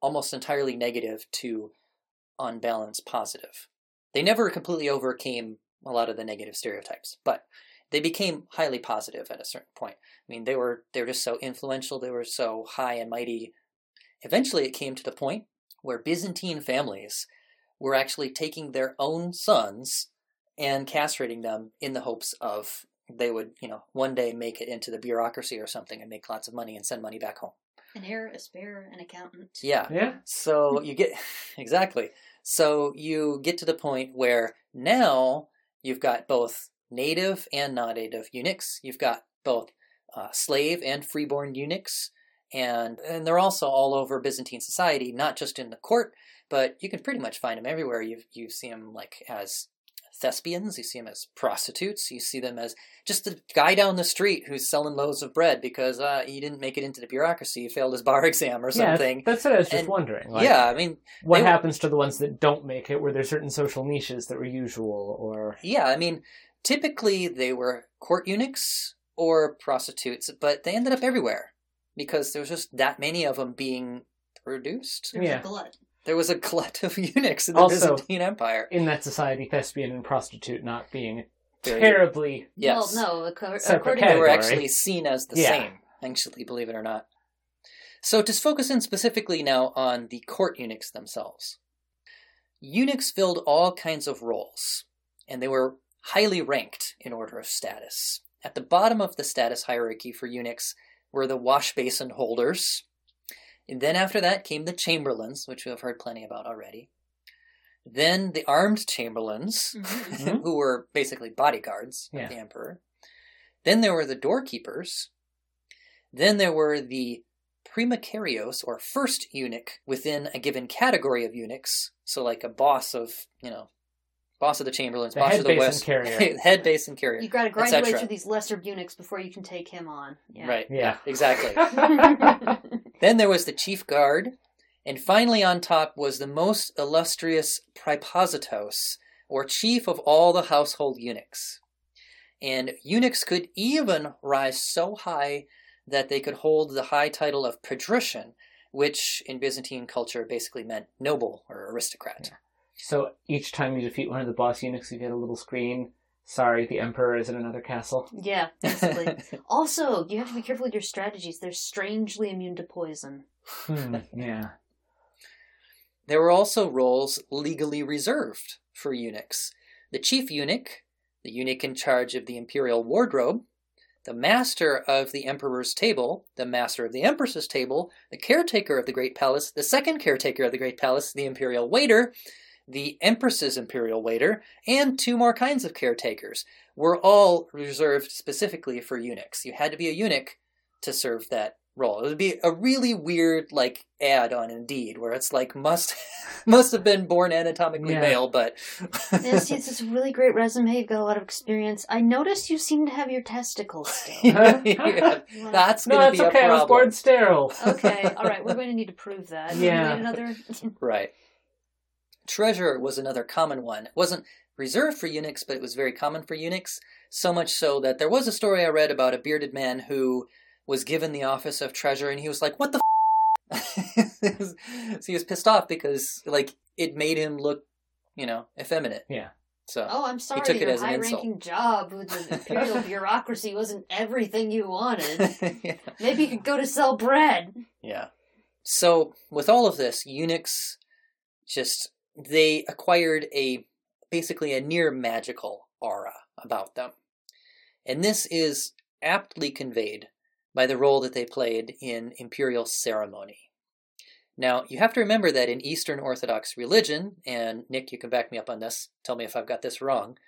almost entirely negative to on balance positive. They never completely overcame a lot of the negative stereotypes, but they became highly positive at a certain point. I mean, they were they were just so influential, they were so high and mighty. Eventually, it came to the point where Byzantine families were actually taking their own sons and castrating them in the hopes of they would, you know, one day make it into the bureaucracy or something and make lots of money and send money back home. An heir, a spare, an accountant. Yeah. Yeah. So you get exactly. So you get to the point where now you've got both native and non-native eunuchs. You've got both uh, slave and freeborn eunuchs, and and they're also all over Byzantine society, not just in the court, but you can pretty much find them everywhere. You you see them like as thespians, you see them as prostitutes, you see them as just the guy down the street who's selling loaves of bread because uh, he didn't make it into the bureaucracy, he failed his bar exam or something. Yeah, something. that's what I was just And- wondering. Like, yeah, I mean, What they happens to the ones that don't make it? Were there certain social niches that were usual, or Yeah, I mean, typically they were court eunuchs or prostitutes, but they ended up everywhere because there was just that many of them being produced. There Yeah. a glut. There was a glut of eunuchs in the Also- Byzantine Empire. in that society, thespian and prostitute not being Very- terribly Yes, Well, no, acco- Separate according they were actually seen as the Yeah. same. Actually, believe it or not. So to focus in specifically now on the court eunuchs themselves, eunuchs filled all kinds of roles, and they were highly ranked in order of status. At the bottom of the status hierarchy for eunuchs were the wash basin holders. And then after that came the chamberlains, which we have heard plenty about already. Then the armed chamberlains, Mhm. who were basically bodyguards Yeah. of the emperor. Then there were the doorkeepers. Then there were the primicarios, or first eunuch within a given category of eunuchs. So, like a boss of, you know, boss of the chamberlains, The boss head of the basin west, carrier. head basin carrier. You got to graduate cetera. through these lesser eunuchs before you can take him on. Yeah. Right. Yeah. Exactly. Then there was the chief guard, and finally on top was the most illustrious praepositos, or chief of all the household eunuchs. And eunuchs could even rise so high that they could hold the high title of patrician, which in Byzantine culture basically meant noble or aristocrat. So each time you defeat one of the boss eunuchs, you get a little screen. Sorry, the emperor is in another castle. yeah, basically. also, you have to be careful with your strategies. They're strangely immune to poison. Hmm, yeah. There were also roles legally reserved for eunuchs. The chief eunuch, the eunuch in charge of the imperial wardrobe, the master of the emperor's table, the master of the empress's table, the caretaker of the great palace, the second caretaker of the great palace, the imperial waiter, the empress's imperial waiter, and two more kinds of caretakers were all reserved specifically for eunuchs. You had to be a eunuch to serve that role. It would be a really weird like ad on Indeed where it's like must must have been born anatomically Yeah. male, but Yes, it's it's a really great resume. You've got a lot of experience. I noticed you seem to have your testicles still. Yeah, that's No, going to it's be okay. a I was born sterile. okay, all right. We're going to need to prove that. Yeah. need another. Right. Treasure was another common one. It wasn't reserved for eunuchs, but it was very common for eunuchs. So much so that there was a story I read about a bearded man who was given the office of treasure, and he was like, "What the?" F-? so he was pissed off because like it made him look, you know, effeminate. Yeah. So Oh, I'm sorry. he took it as an high-ranking job with the imperial bureaucracy wasn't everything you wanted. yeah. Maybe you could go to sell bread. Yeah. So with all of this, eunuchs just they acquired a basically a near magical aura about them. And this is aptly conveyed by the role that they played in imperial ceremony. Now, you have to remember that in Eastern Orthodox religion, and Nick, you can back me up on this, tell me if I've got this wrong,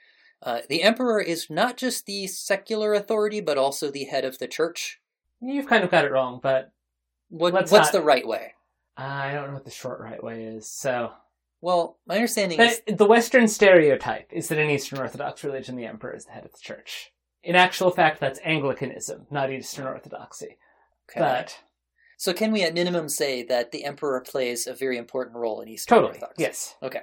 uh, the emperor is not just the secular authority, but also the head of the church. You've kind of got it wrong, but What, what's not- the right way? I don't know what the short right way is. So, Well, my understanding is the Western stereotype is that in Eastern Orthodox religion, the emperor is the head of the church. In actual fact, that's Anglicanism, not Eastern Orthodoxy. okay. But so can we at minimum say that the emperor plays a very important role in Eastern totally, Orthodox? yes, Okay.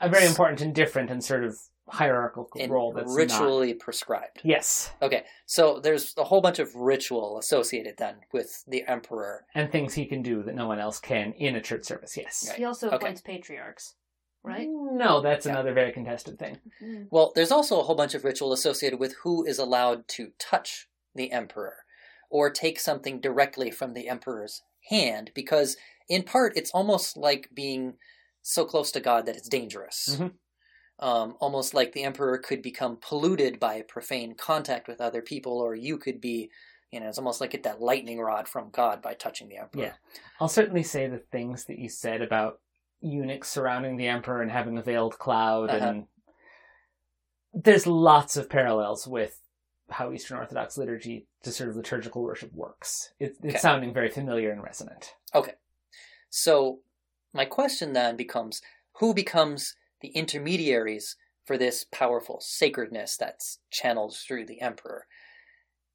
a very important and different and sort of hierarchical and role that's not- ritually prescribed. Yes, Okay, so there's a whole bunch of ritual associated then with the emperor. and things he can do that no one else can in a church service. Yes. Right. He also Okay. appoints patriarchs, right? No, that's Yeah. another very contested thing. Mm. Well, there's also a whole bunch of ritual associated with who is allowed to touch the emperor or take something directly from the emperor's hand, because in part it's almost like being so close to God that it's dangerous. Mhm. Um, almost like the emperor could become polluted by profane contact with other people, or you could be, you know, it's almost like get that lightning rod from God by touching the emperor. Yeah. I'll certainly say the things that you said about eunuchs surrounding the emperor and having a veiled cloud, Uh-huh. and there's lots of parallels with how Eastern Orthodox liturgy to sort of liturgical worship works. It, it's Okay. sounding very familiar and resonant. Okay, so, my question then becomes who becomes the intermediaries for this powerful sacredness that's channeled through the emperor?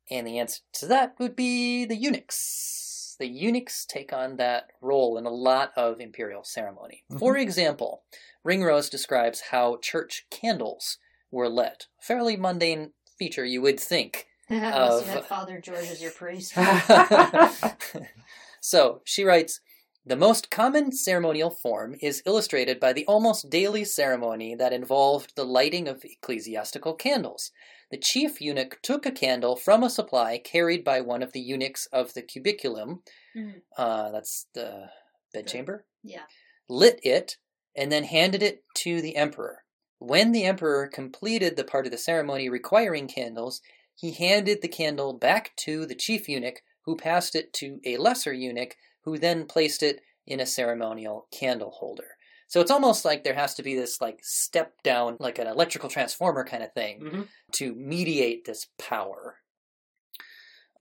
And the answer to that would be the eunuchs. The eunuchs take on that role in a lot of imperial ceremony. Mm-hmm. For example, Ringrose describes how church candles were lit. A fairly mundane feature, you would think. Unless Of- Father George as your priest. so she writes The most common ceremonial form is illustrated by the almost daily ceremony that involved the lighting of ecclesiastical candles. The chief eunuch took a candle from a supply carried by one of the eunuchs of the cubiculum, Mhm. uh, that's the bedchamber, Yeah. lit it, and then handed it to the emperor. When the emperor completed the part of the ceremony requiring candles, he handed the candle back to the chief eunuch, who passed it to a lesser eunuch, who then placed it in a ceremonial candle holder. So it's almost like there has to be this like step down, like an electrical transformer kind of thing, Mhm. to mediate this power.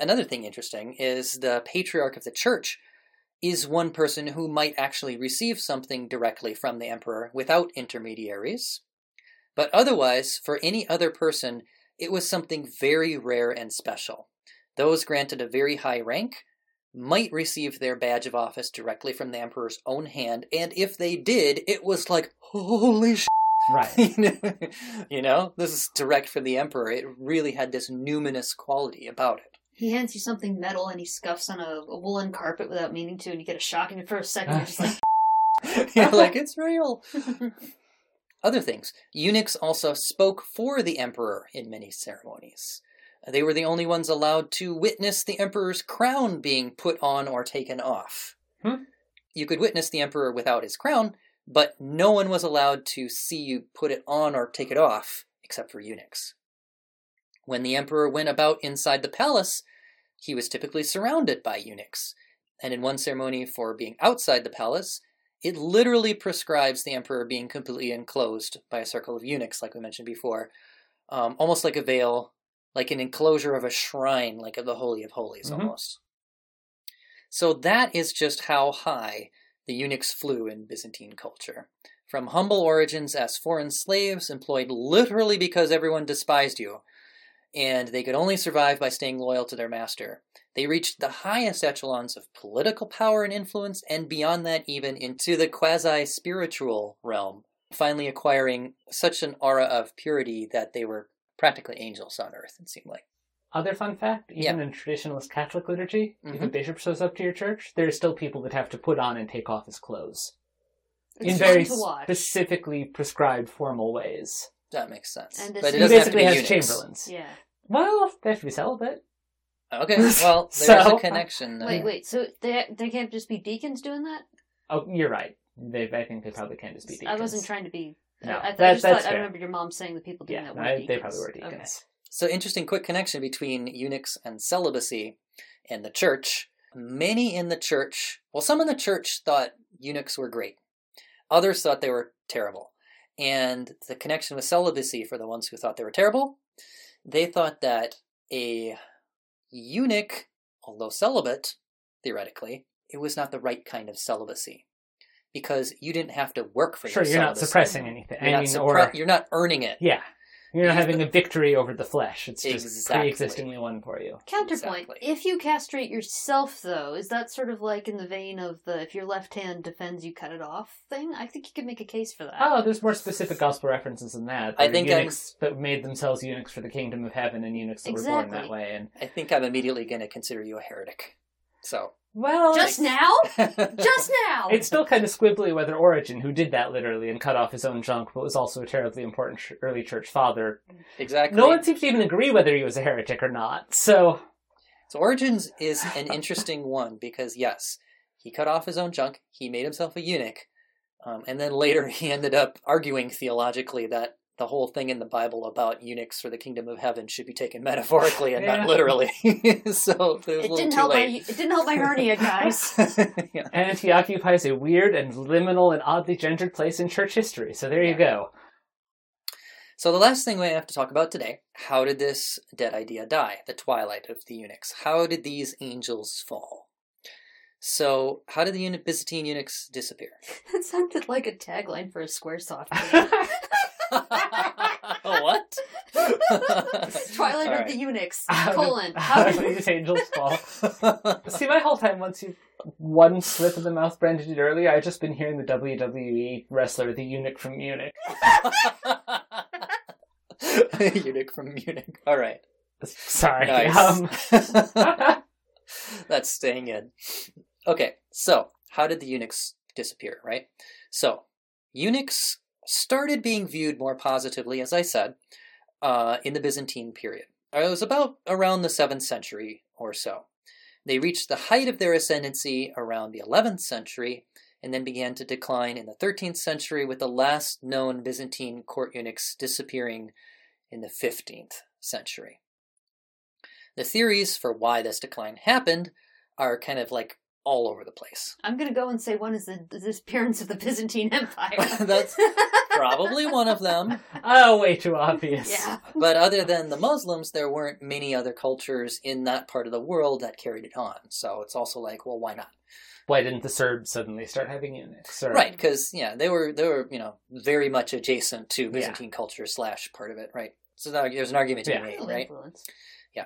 Another thing interesting is the patriarch of the church is one person who might actually receive something directly from the emperor without intermediaries. But otherwise, for any other person, it was something very rare and special. Those granted a very high rank might receive their badge of office directly from the emperor's own hand, and if they did, it was like, holy sh! Right. you know, this is direct from the emperor. It really had this numinous quality about it. He hands you something metal and he scuffs on a, a woolen carpet without meaning to, and you get a shock in your first second. You're just like, You're like, it's real. Other things. Eunuchs also spoke for the emperor in many ceremonies. They were the only ones allowed to witness the emperor's crown being put on or taken off. Hmm. You could witness the emperor without his crown, but no one was allowed to see you put it on or take it off except for eunuchs. When the emperor went about inside the palace, he was typically surrounded by eunuchs. And in one ceremony for being outside the palace, it literally prescribes the emperor being completely enclosed by a circle of eunuchs, like we mentioned before, um, almost like a veil, like an enclosure of a shrine, like of the Holy of Holies, Mhm. almost. So that is just how high the eunuchs flew in Byzantine culture. From humble origins as foreign slaves employed literally because everyone despised you, and they could only survive by staying loyal to their master. They reached the highest echelons of political power and influence, and beyond that, even into the quasi spiritual realm, finally acquiring such an aura of purity that they were practically angels on earth, it seemed like. Other fun fact, even in traditionalist Catholic liturgy, if a Mhm. bishop shows up to your church, there are still people that have to put on and take off his clothes. it's in very specifically prescribed formal ways. That makes sense. And this but it is- He doesn't have to basically be has eunuchs. chamberlains. Yeah. Well, they have to be celibate. Okay, well, there's So- a connection. Wait, wait. So they they can't just be deacons doing that? Oh, you're right. They, I think they probably can't just be deacons. I wasn't trying to be. No, I, I, that- just that's thought I remember your mom saying the people doing Yeah, that were I- deacons. they probably were Okay. deacons. So, interesting quick connection between eunuchs and celibacy and the church. Many in the church, well, some in the church thought eunuchs were great, others thought they were terrible. And the connection with celibacy for the ones who thought they were terrible, they thought that a eunuch, although celibate, theoretically, it was not the right kind of celibacy. Because you didn't have to work for yourself. Sure, your you're not celibacy. suppressing anything. You're, I not mean, suppre- or you're not earning it. yeah, You're not having a victory over the flesh. It's just Exactly. pre-existingly won for you. Counterpoint: Exactly. If you castrate yourself, though, is that sort of like in the vein of the "if your left hand defends, you cut it off" thing? I think you could make a case for that. Oh, there's more specific gospel references than that. I There were think I'm- that made themselves eunuchs for the kingdom of heaven, and eunuchs that were born that way. And I think I'm immediately going to consider you a heretic. So, well, Just now? Just now? It's still kind of squibbly whether Origen, who did that literally and cut off his own junk, but was also a terribly important early church father, exactly. no one seems to even agree whether he was a heretic or not. So, So Origen's is an interesting one because yes, he cut off his own junk. He made himself a eunuch, um, and then later he ended up arguing theologically that the whole thing in the Bible about eunuchs for the kingdom of heaven should be taken metaphorically and Yeah. not literally. so it was a it little didn't too help. My, it didn't help my hernia, guys. yeah. and he occupies a weird and liminal and oddly gendered place in church history. So there you go. So the last thing we have to talk about today: how did this dead idea die? The twilight of the eunuchs. How did these angels fall? So, how did the Byzantine eunuchs disappear? that sounded like a tagline for a SquareSoft. oh, what? Twilight All of the Eunuchs. How did- colon. How How did did these angels fall? See, my whole time, once you one slip of the mouth, Brandon did earlier, I've just been hearing the WWE wrestler, the eunuch from Munich. eunuch from Munich. All right. Sorry. Nice. Um, That's staying in. Okay, so how did the eunuchs disappear, right? So, eunuchs started being viewed more positively, as I said, uh, in the Byzantine period. It was about around the 7th century or so. They reached the height of their ascendancy around the 11th century and then began to decline in the 13th century, with the last known Byzantine court eunuchs disappearing in the 15th century. The theories for why this decline happened are kind of like all over the place. I'm gonna go and say one is the, the disappearance of the Byzantine Empire. That's Probably one of them. oh, way too obvious. yeah. But other than the Muslims, there weren't many other cultures in that part of the world that carried it on. So it's also like, well, why not? Why didn't the Serbs suddenly start having eunuchs? Or... Right, because yeah, they were they were you know very much adjacent to Byzantine culture slash part of it, right? So there's an argument to Yeah. be made, Little right? influence. Yeah.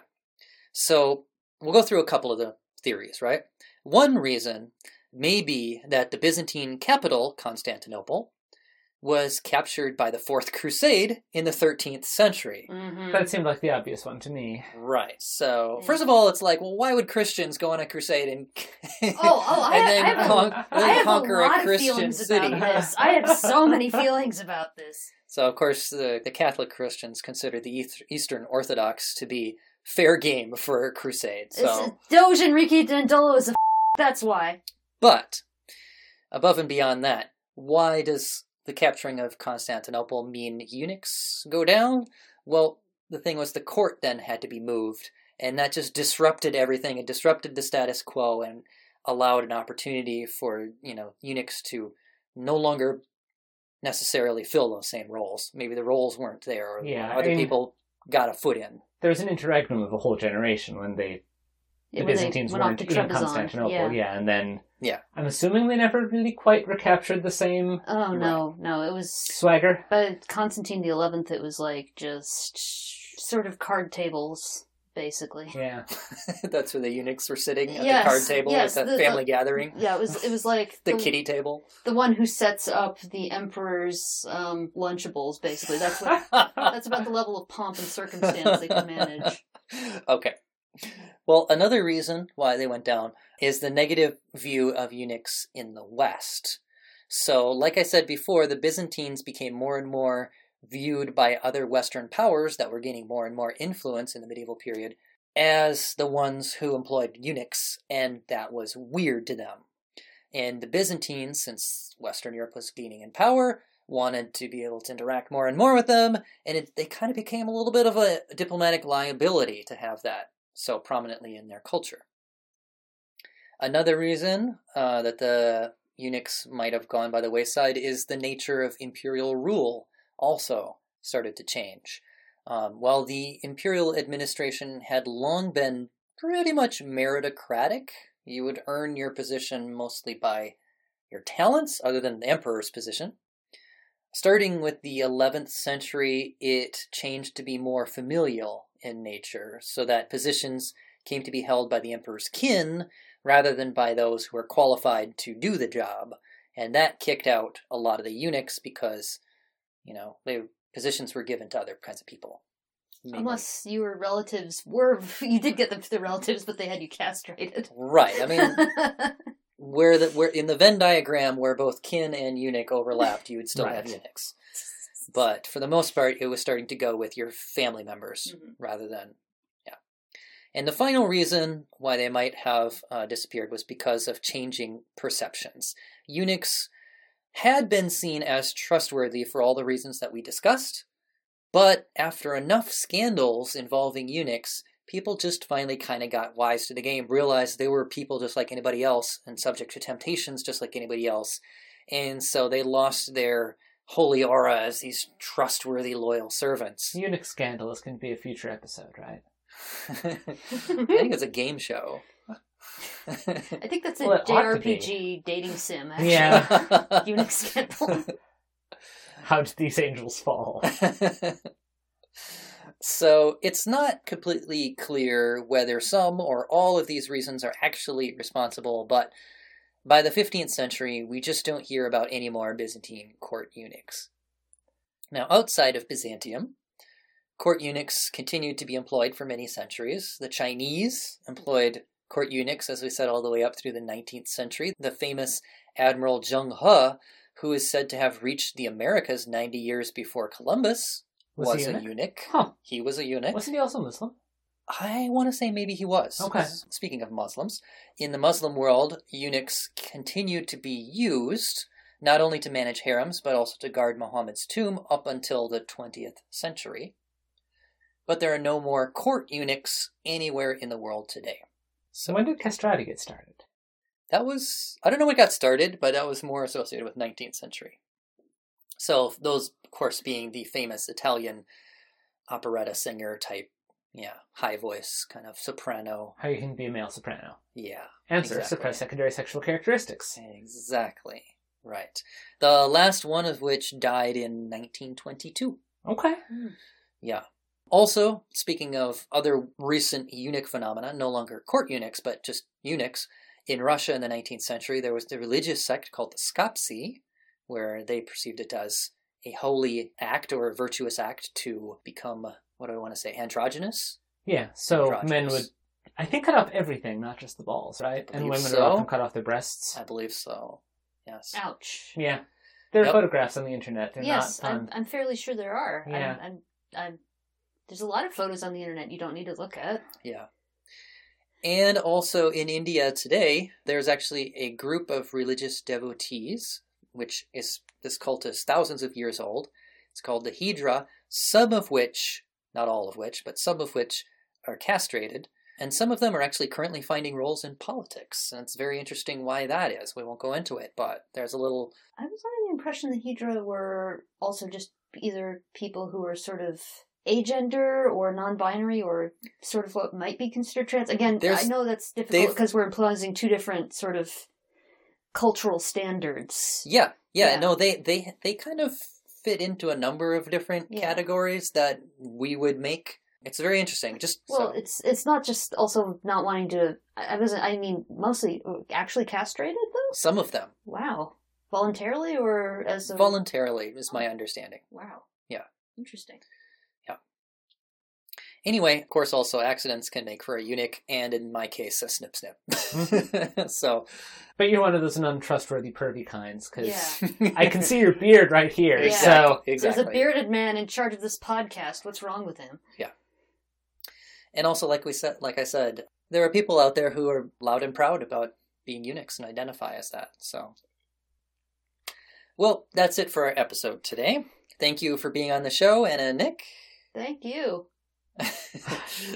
So we'll go through a couple of the theories, right? One reason may be that the Byzantine capital, Constantinople, was captured by the Fourth Crusade in the 13th century. Mhm. That seemed like the obvious one to me. Right. So, first of all, it's like, well, why would Christians go on a crusade and Oh, oh, and have- then, I have a- then I conquer a lot of Christian city? this. I have so many feelings about this. So, of course, the, the Catholic Christians consider the Eastern Orthodox to be fair game for a crusade. So, It's, Doge Enrico Dandolo is a f- that's why. But above and beyond that, why does the capturing of Constantinople mean eunuchs go down? Well, the thing was the court then had to be moved, and that just disrupted everything. It disrupted the status quo and allowed an opportunity for, you know, eunuchs to no longer necessarily fill those same roles. Maybe the roles weren't there or Yeah, other I mean- people got a foot in. There was an interregnum of a whole generation when they the Yeah, they Byzantines went off weren't to in Constantinople. yeah. Yeah. and then Yeah. I'm assuming they never really quite recaptured the same Oh no, no, it was swagger. But Constantine the Eleventh, it was like just sort of card tables, basically. Yeah, That's where the eunuchs were sitting at Yes, the card table yes, at the- that the- family gathering. Yeah, it was. It was like The kitty table. the one who sets up the emperor's um, Lunchables. Basically, that's what. That's about the level of pomp and circumstance they can manage. Okay. Well, another reason why they went down is the negative view of eunuchs in the West. So, like I said before, the Byzantines became more and more viewed by other Western powers that were gaining more and more influence in the medieval period as the ones who employed eunuchs, and that was weird to them. And the Byzantines, since Western Europe was gaining in power, wanted to be able to interact more and more with them, and it, they kind of became a little bit of a diplomatic liability to have that so prominently in their culture. Another reason uh, that the eunuchs might have gone by the wayside is the nature of imperial rule also started to change. Um, while the imperial administration had long been pretty much meritocratic, you would earn your position mostly by your talents, other than the emperor's position. Starting with the 11th century, it changed to be more familial in nature, so that positions came to be held by the emperor's kin rather than by those who were qualified to do the job. And that kicked out a lot of the eunuchs because, you know, their positions were given to other kinds of people. mainly. Unless your relatives were, you did get them to the relatives, but they had you castrated. Right. I mean, where the where in the Venn diagram where both kin and eunuch overlapped, you would still have eunuchs. But for the most part, it was starting to go with your family members Mhm. rather than, yeah. And the final reason why they might have uh, disappeared was because of changing perceptions. Eunuchs had been seen as trustworthy for all the reasons that we discussed, but after enough scandals involving eunuchs, people just finally kind of got wise to the game, realized they were people just like anybody else and subject to temptations just like anybody else. And so they lost their holy aura as these trustworthy, loyal servants. Eunuch scandal is going to be a future episode, right? I think it's a game show. I think that's a Well, it ought to be. JRPG dating sim, actually. Yeah. Eunuch scandal. How did these angels fall? so it's not completely clear whether some or all of these reasons are actually responsible, but by the 15th century, we just don't hear about any more Byzantine court eunuchs. Now, outside of Byzantium, court eunuchs continued to be employed for many centuries. The Chinese employed court eunuchs, as we said, all the way up through the 19th century. The famous Admiral Zheng He, who is said to have reached the Americas 90 years before Columbus, Was was, a eunuch? eunuch. Huh. He was a eunuch. Wasn't he also Muslim? I want to say maybe he was. Okay. Speaking of Muslims, in the Muslim world, eunuchs continued to be used not only to manage harems but also to guard Muhammad's tomb up until the 20th century. But there are no more court eunuchs anywhere in the world today. So when did castrati get started? That was I don't know when it got started, but that was more associated with 19th century. So those, of course, being the famous Italian operetta singer type, yeah, high voice kind of soprano, How you can be a male soprano. yeah, Answer: Exactly. suppress secondary sexual characteristics. exactly right. The last one of which died in 1922. Okay. Hmm. Yeah. Also, speaking of other recent eunuch phenomena, no longer court eunuchs, but just eunuchs, in Russia in the 19th century, there was the religious sect called the Skoptsy, where they perceived it as a holy act or a virtuous act to become, what do I want to say, androgynous? Yeah. So men would, I think, cut off everything, not just the balls, right? And women so. would often cut off their breasts. I believe so. Yes. Ouch. Yeah. There are Yep. photographs on the internet. They're yes, not I'm. I'm fairly sure there are. Yeah. I'm, I'm, I'm, there's a lot of photos on the internet you don't need to look at. Yeah. And also in India today, there's actually a group of religious devotees, which is this cult is thousands of years old. It's called the Hijra, some of which, not all of which, but some of which are castrated, and some of them are actually currently finding roles in politics. And it's very interesting why that is. We won't go into it, but there's a little I was under the impression the Hijra were also just either people who are sort of agender or non-binary or sort of what might be considered trans. Again, There's- I know that's difficult because we're imposing two different sort of cultural standards. Yeah, yeah, Yeah. no, they they they kind of fit into a number of different Yeah. categories that we would make. It's very interesting. Just Well, so. it's it's not just also not wanting to. I wasn't. I mean, mostly uh, actually castrated though. some of them Wow, voluntarily or as a voluntarily is my understanding. Wow. Yeah. Interesting. Anyway, of course, also accidents can make for a eunuch, and in my case, a snip snip. Mm-hmm. so But you're one of those untrustworthy pervy kinds, because Yeah. I can see your beard right here. Yeah. So exactly. There's a bearded man in charge of this podcast. What's wrong with him? Yeah. And also, like we said, like I said, there are people out there who are loud and proud about being eunuchs and identify as that. So, well, that's it for our episode today. Thank you for being on the show, Anna and Nick. Thank you.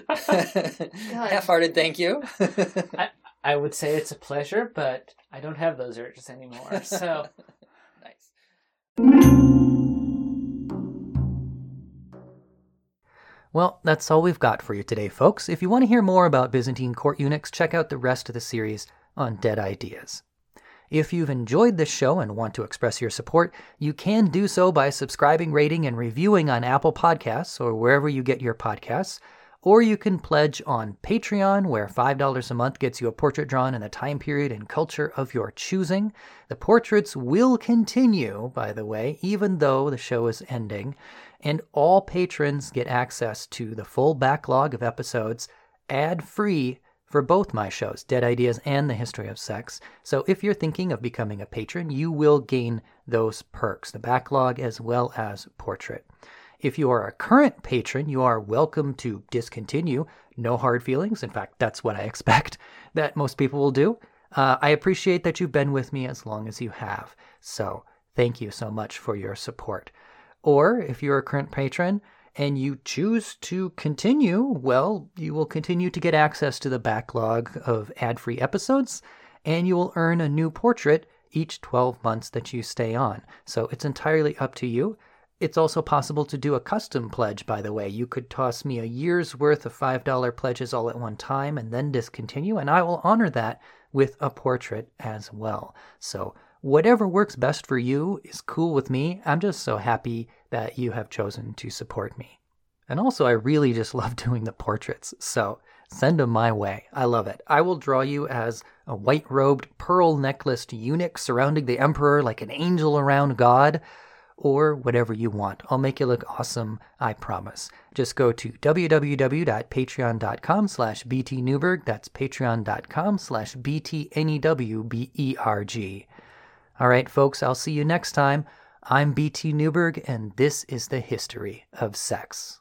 Half-hearted, thank you. I I would say it's a pleasure, but I don't have those urges anymore. So nice. Well, that's all we've got for you today, folks. If you want to hear more about Byzantine court eunuchs, check out the rest of the series on Dead Ideas. If you've enjoyed this show and want to express your support, you can do so by subscribing, rating, and reviewing on Apple Podcasts or wherever you get your podcasts. Or you can pledge on Patreon, where $5 a month gets you a portrait drawn in the time period and culture of your choosing. The portraits will continue, by the way, even though the show is ending. And all patrons get access to the full backlog of episodes ad free for both my shows, Dead Ideas and The History of Sex. So if you're thinking of becoming a patron, you will gain those perks the backlog as well as portrait. If you are a current patron, you are welcome to discontinue. No hard feelings. In fact, that's what I expect that most people will do. Uh, I appreciate that you've been with me as long as you have. So thank you so much for your support. Or if you're a current patron and you choose to continue, well, you will continue to get access to the backlog of ad free episodes and you will earn a new portrait each 12 months that you stay on. So it's entirely up to you. It's also possible to do a custom pledge, by the way. You could toss me a year's worth of $5 pledges all at one time and then discontinue, and I will honor that with a portrait as well. So, whatever works best for you is cool with me. I'm just so happy that you have chosen to support me. And also, I really just love doing the portraits, so send them my way. I love it. I will draw you as a white robed, pearl necklaced eunuch surrounding the emperor like an angel around God or whatever you want. I'll make you look awesome, I promise. Just go to www.patreon.com slash btnewberg. That's patreon.com slash btnewberg. All right, folks, I'll see you next time. I'm BT Newberg, and this is the history of sex.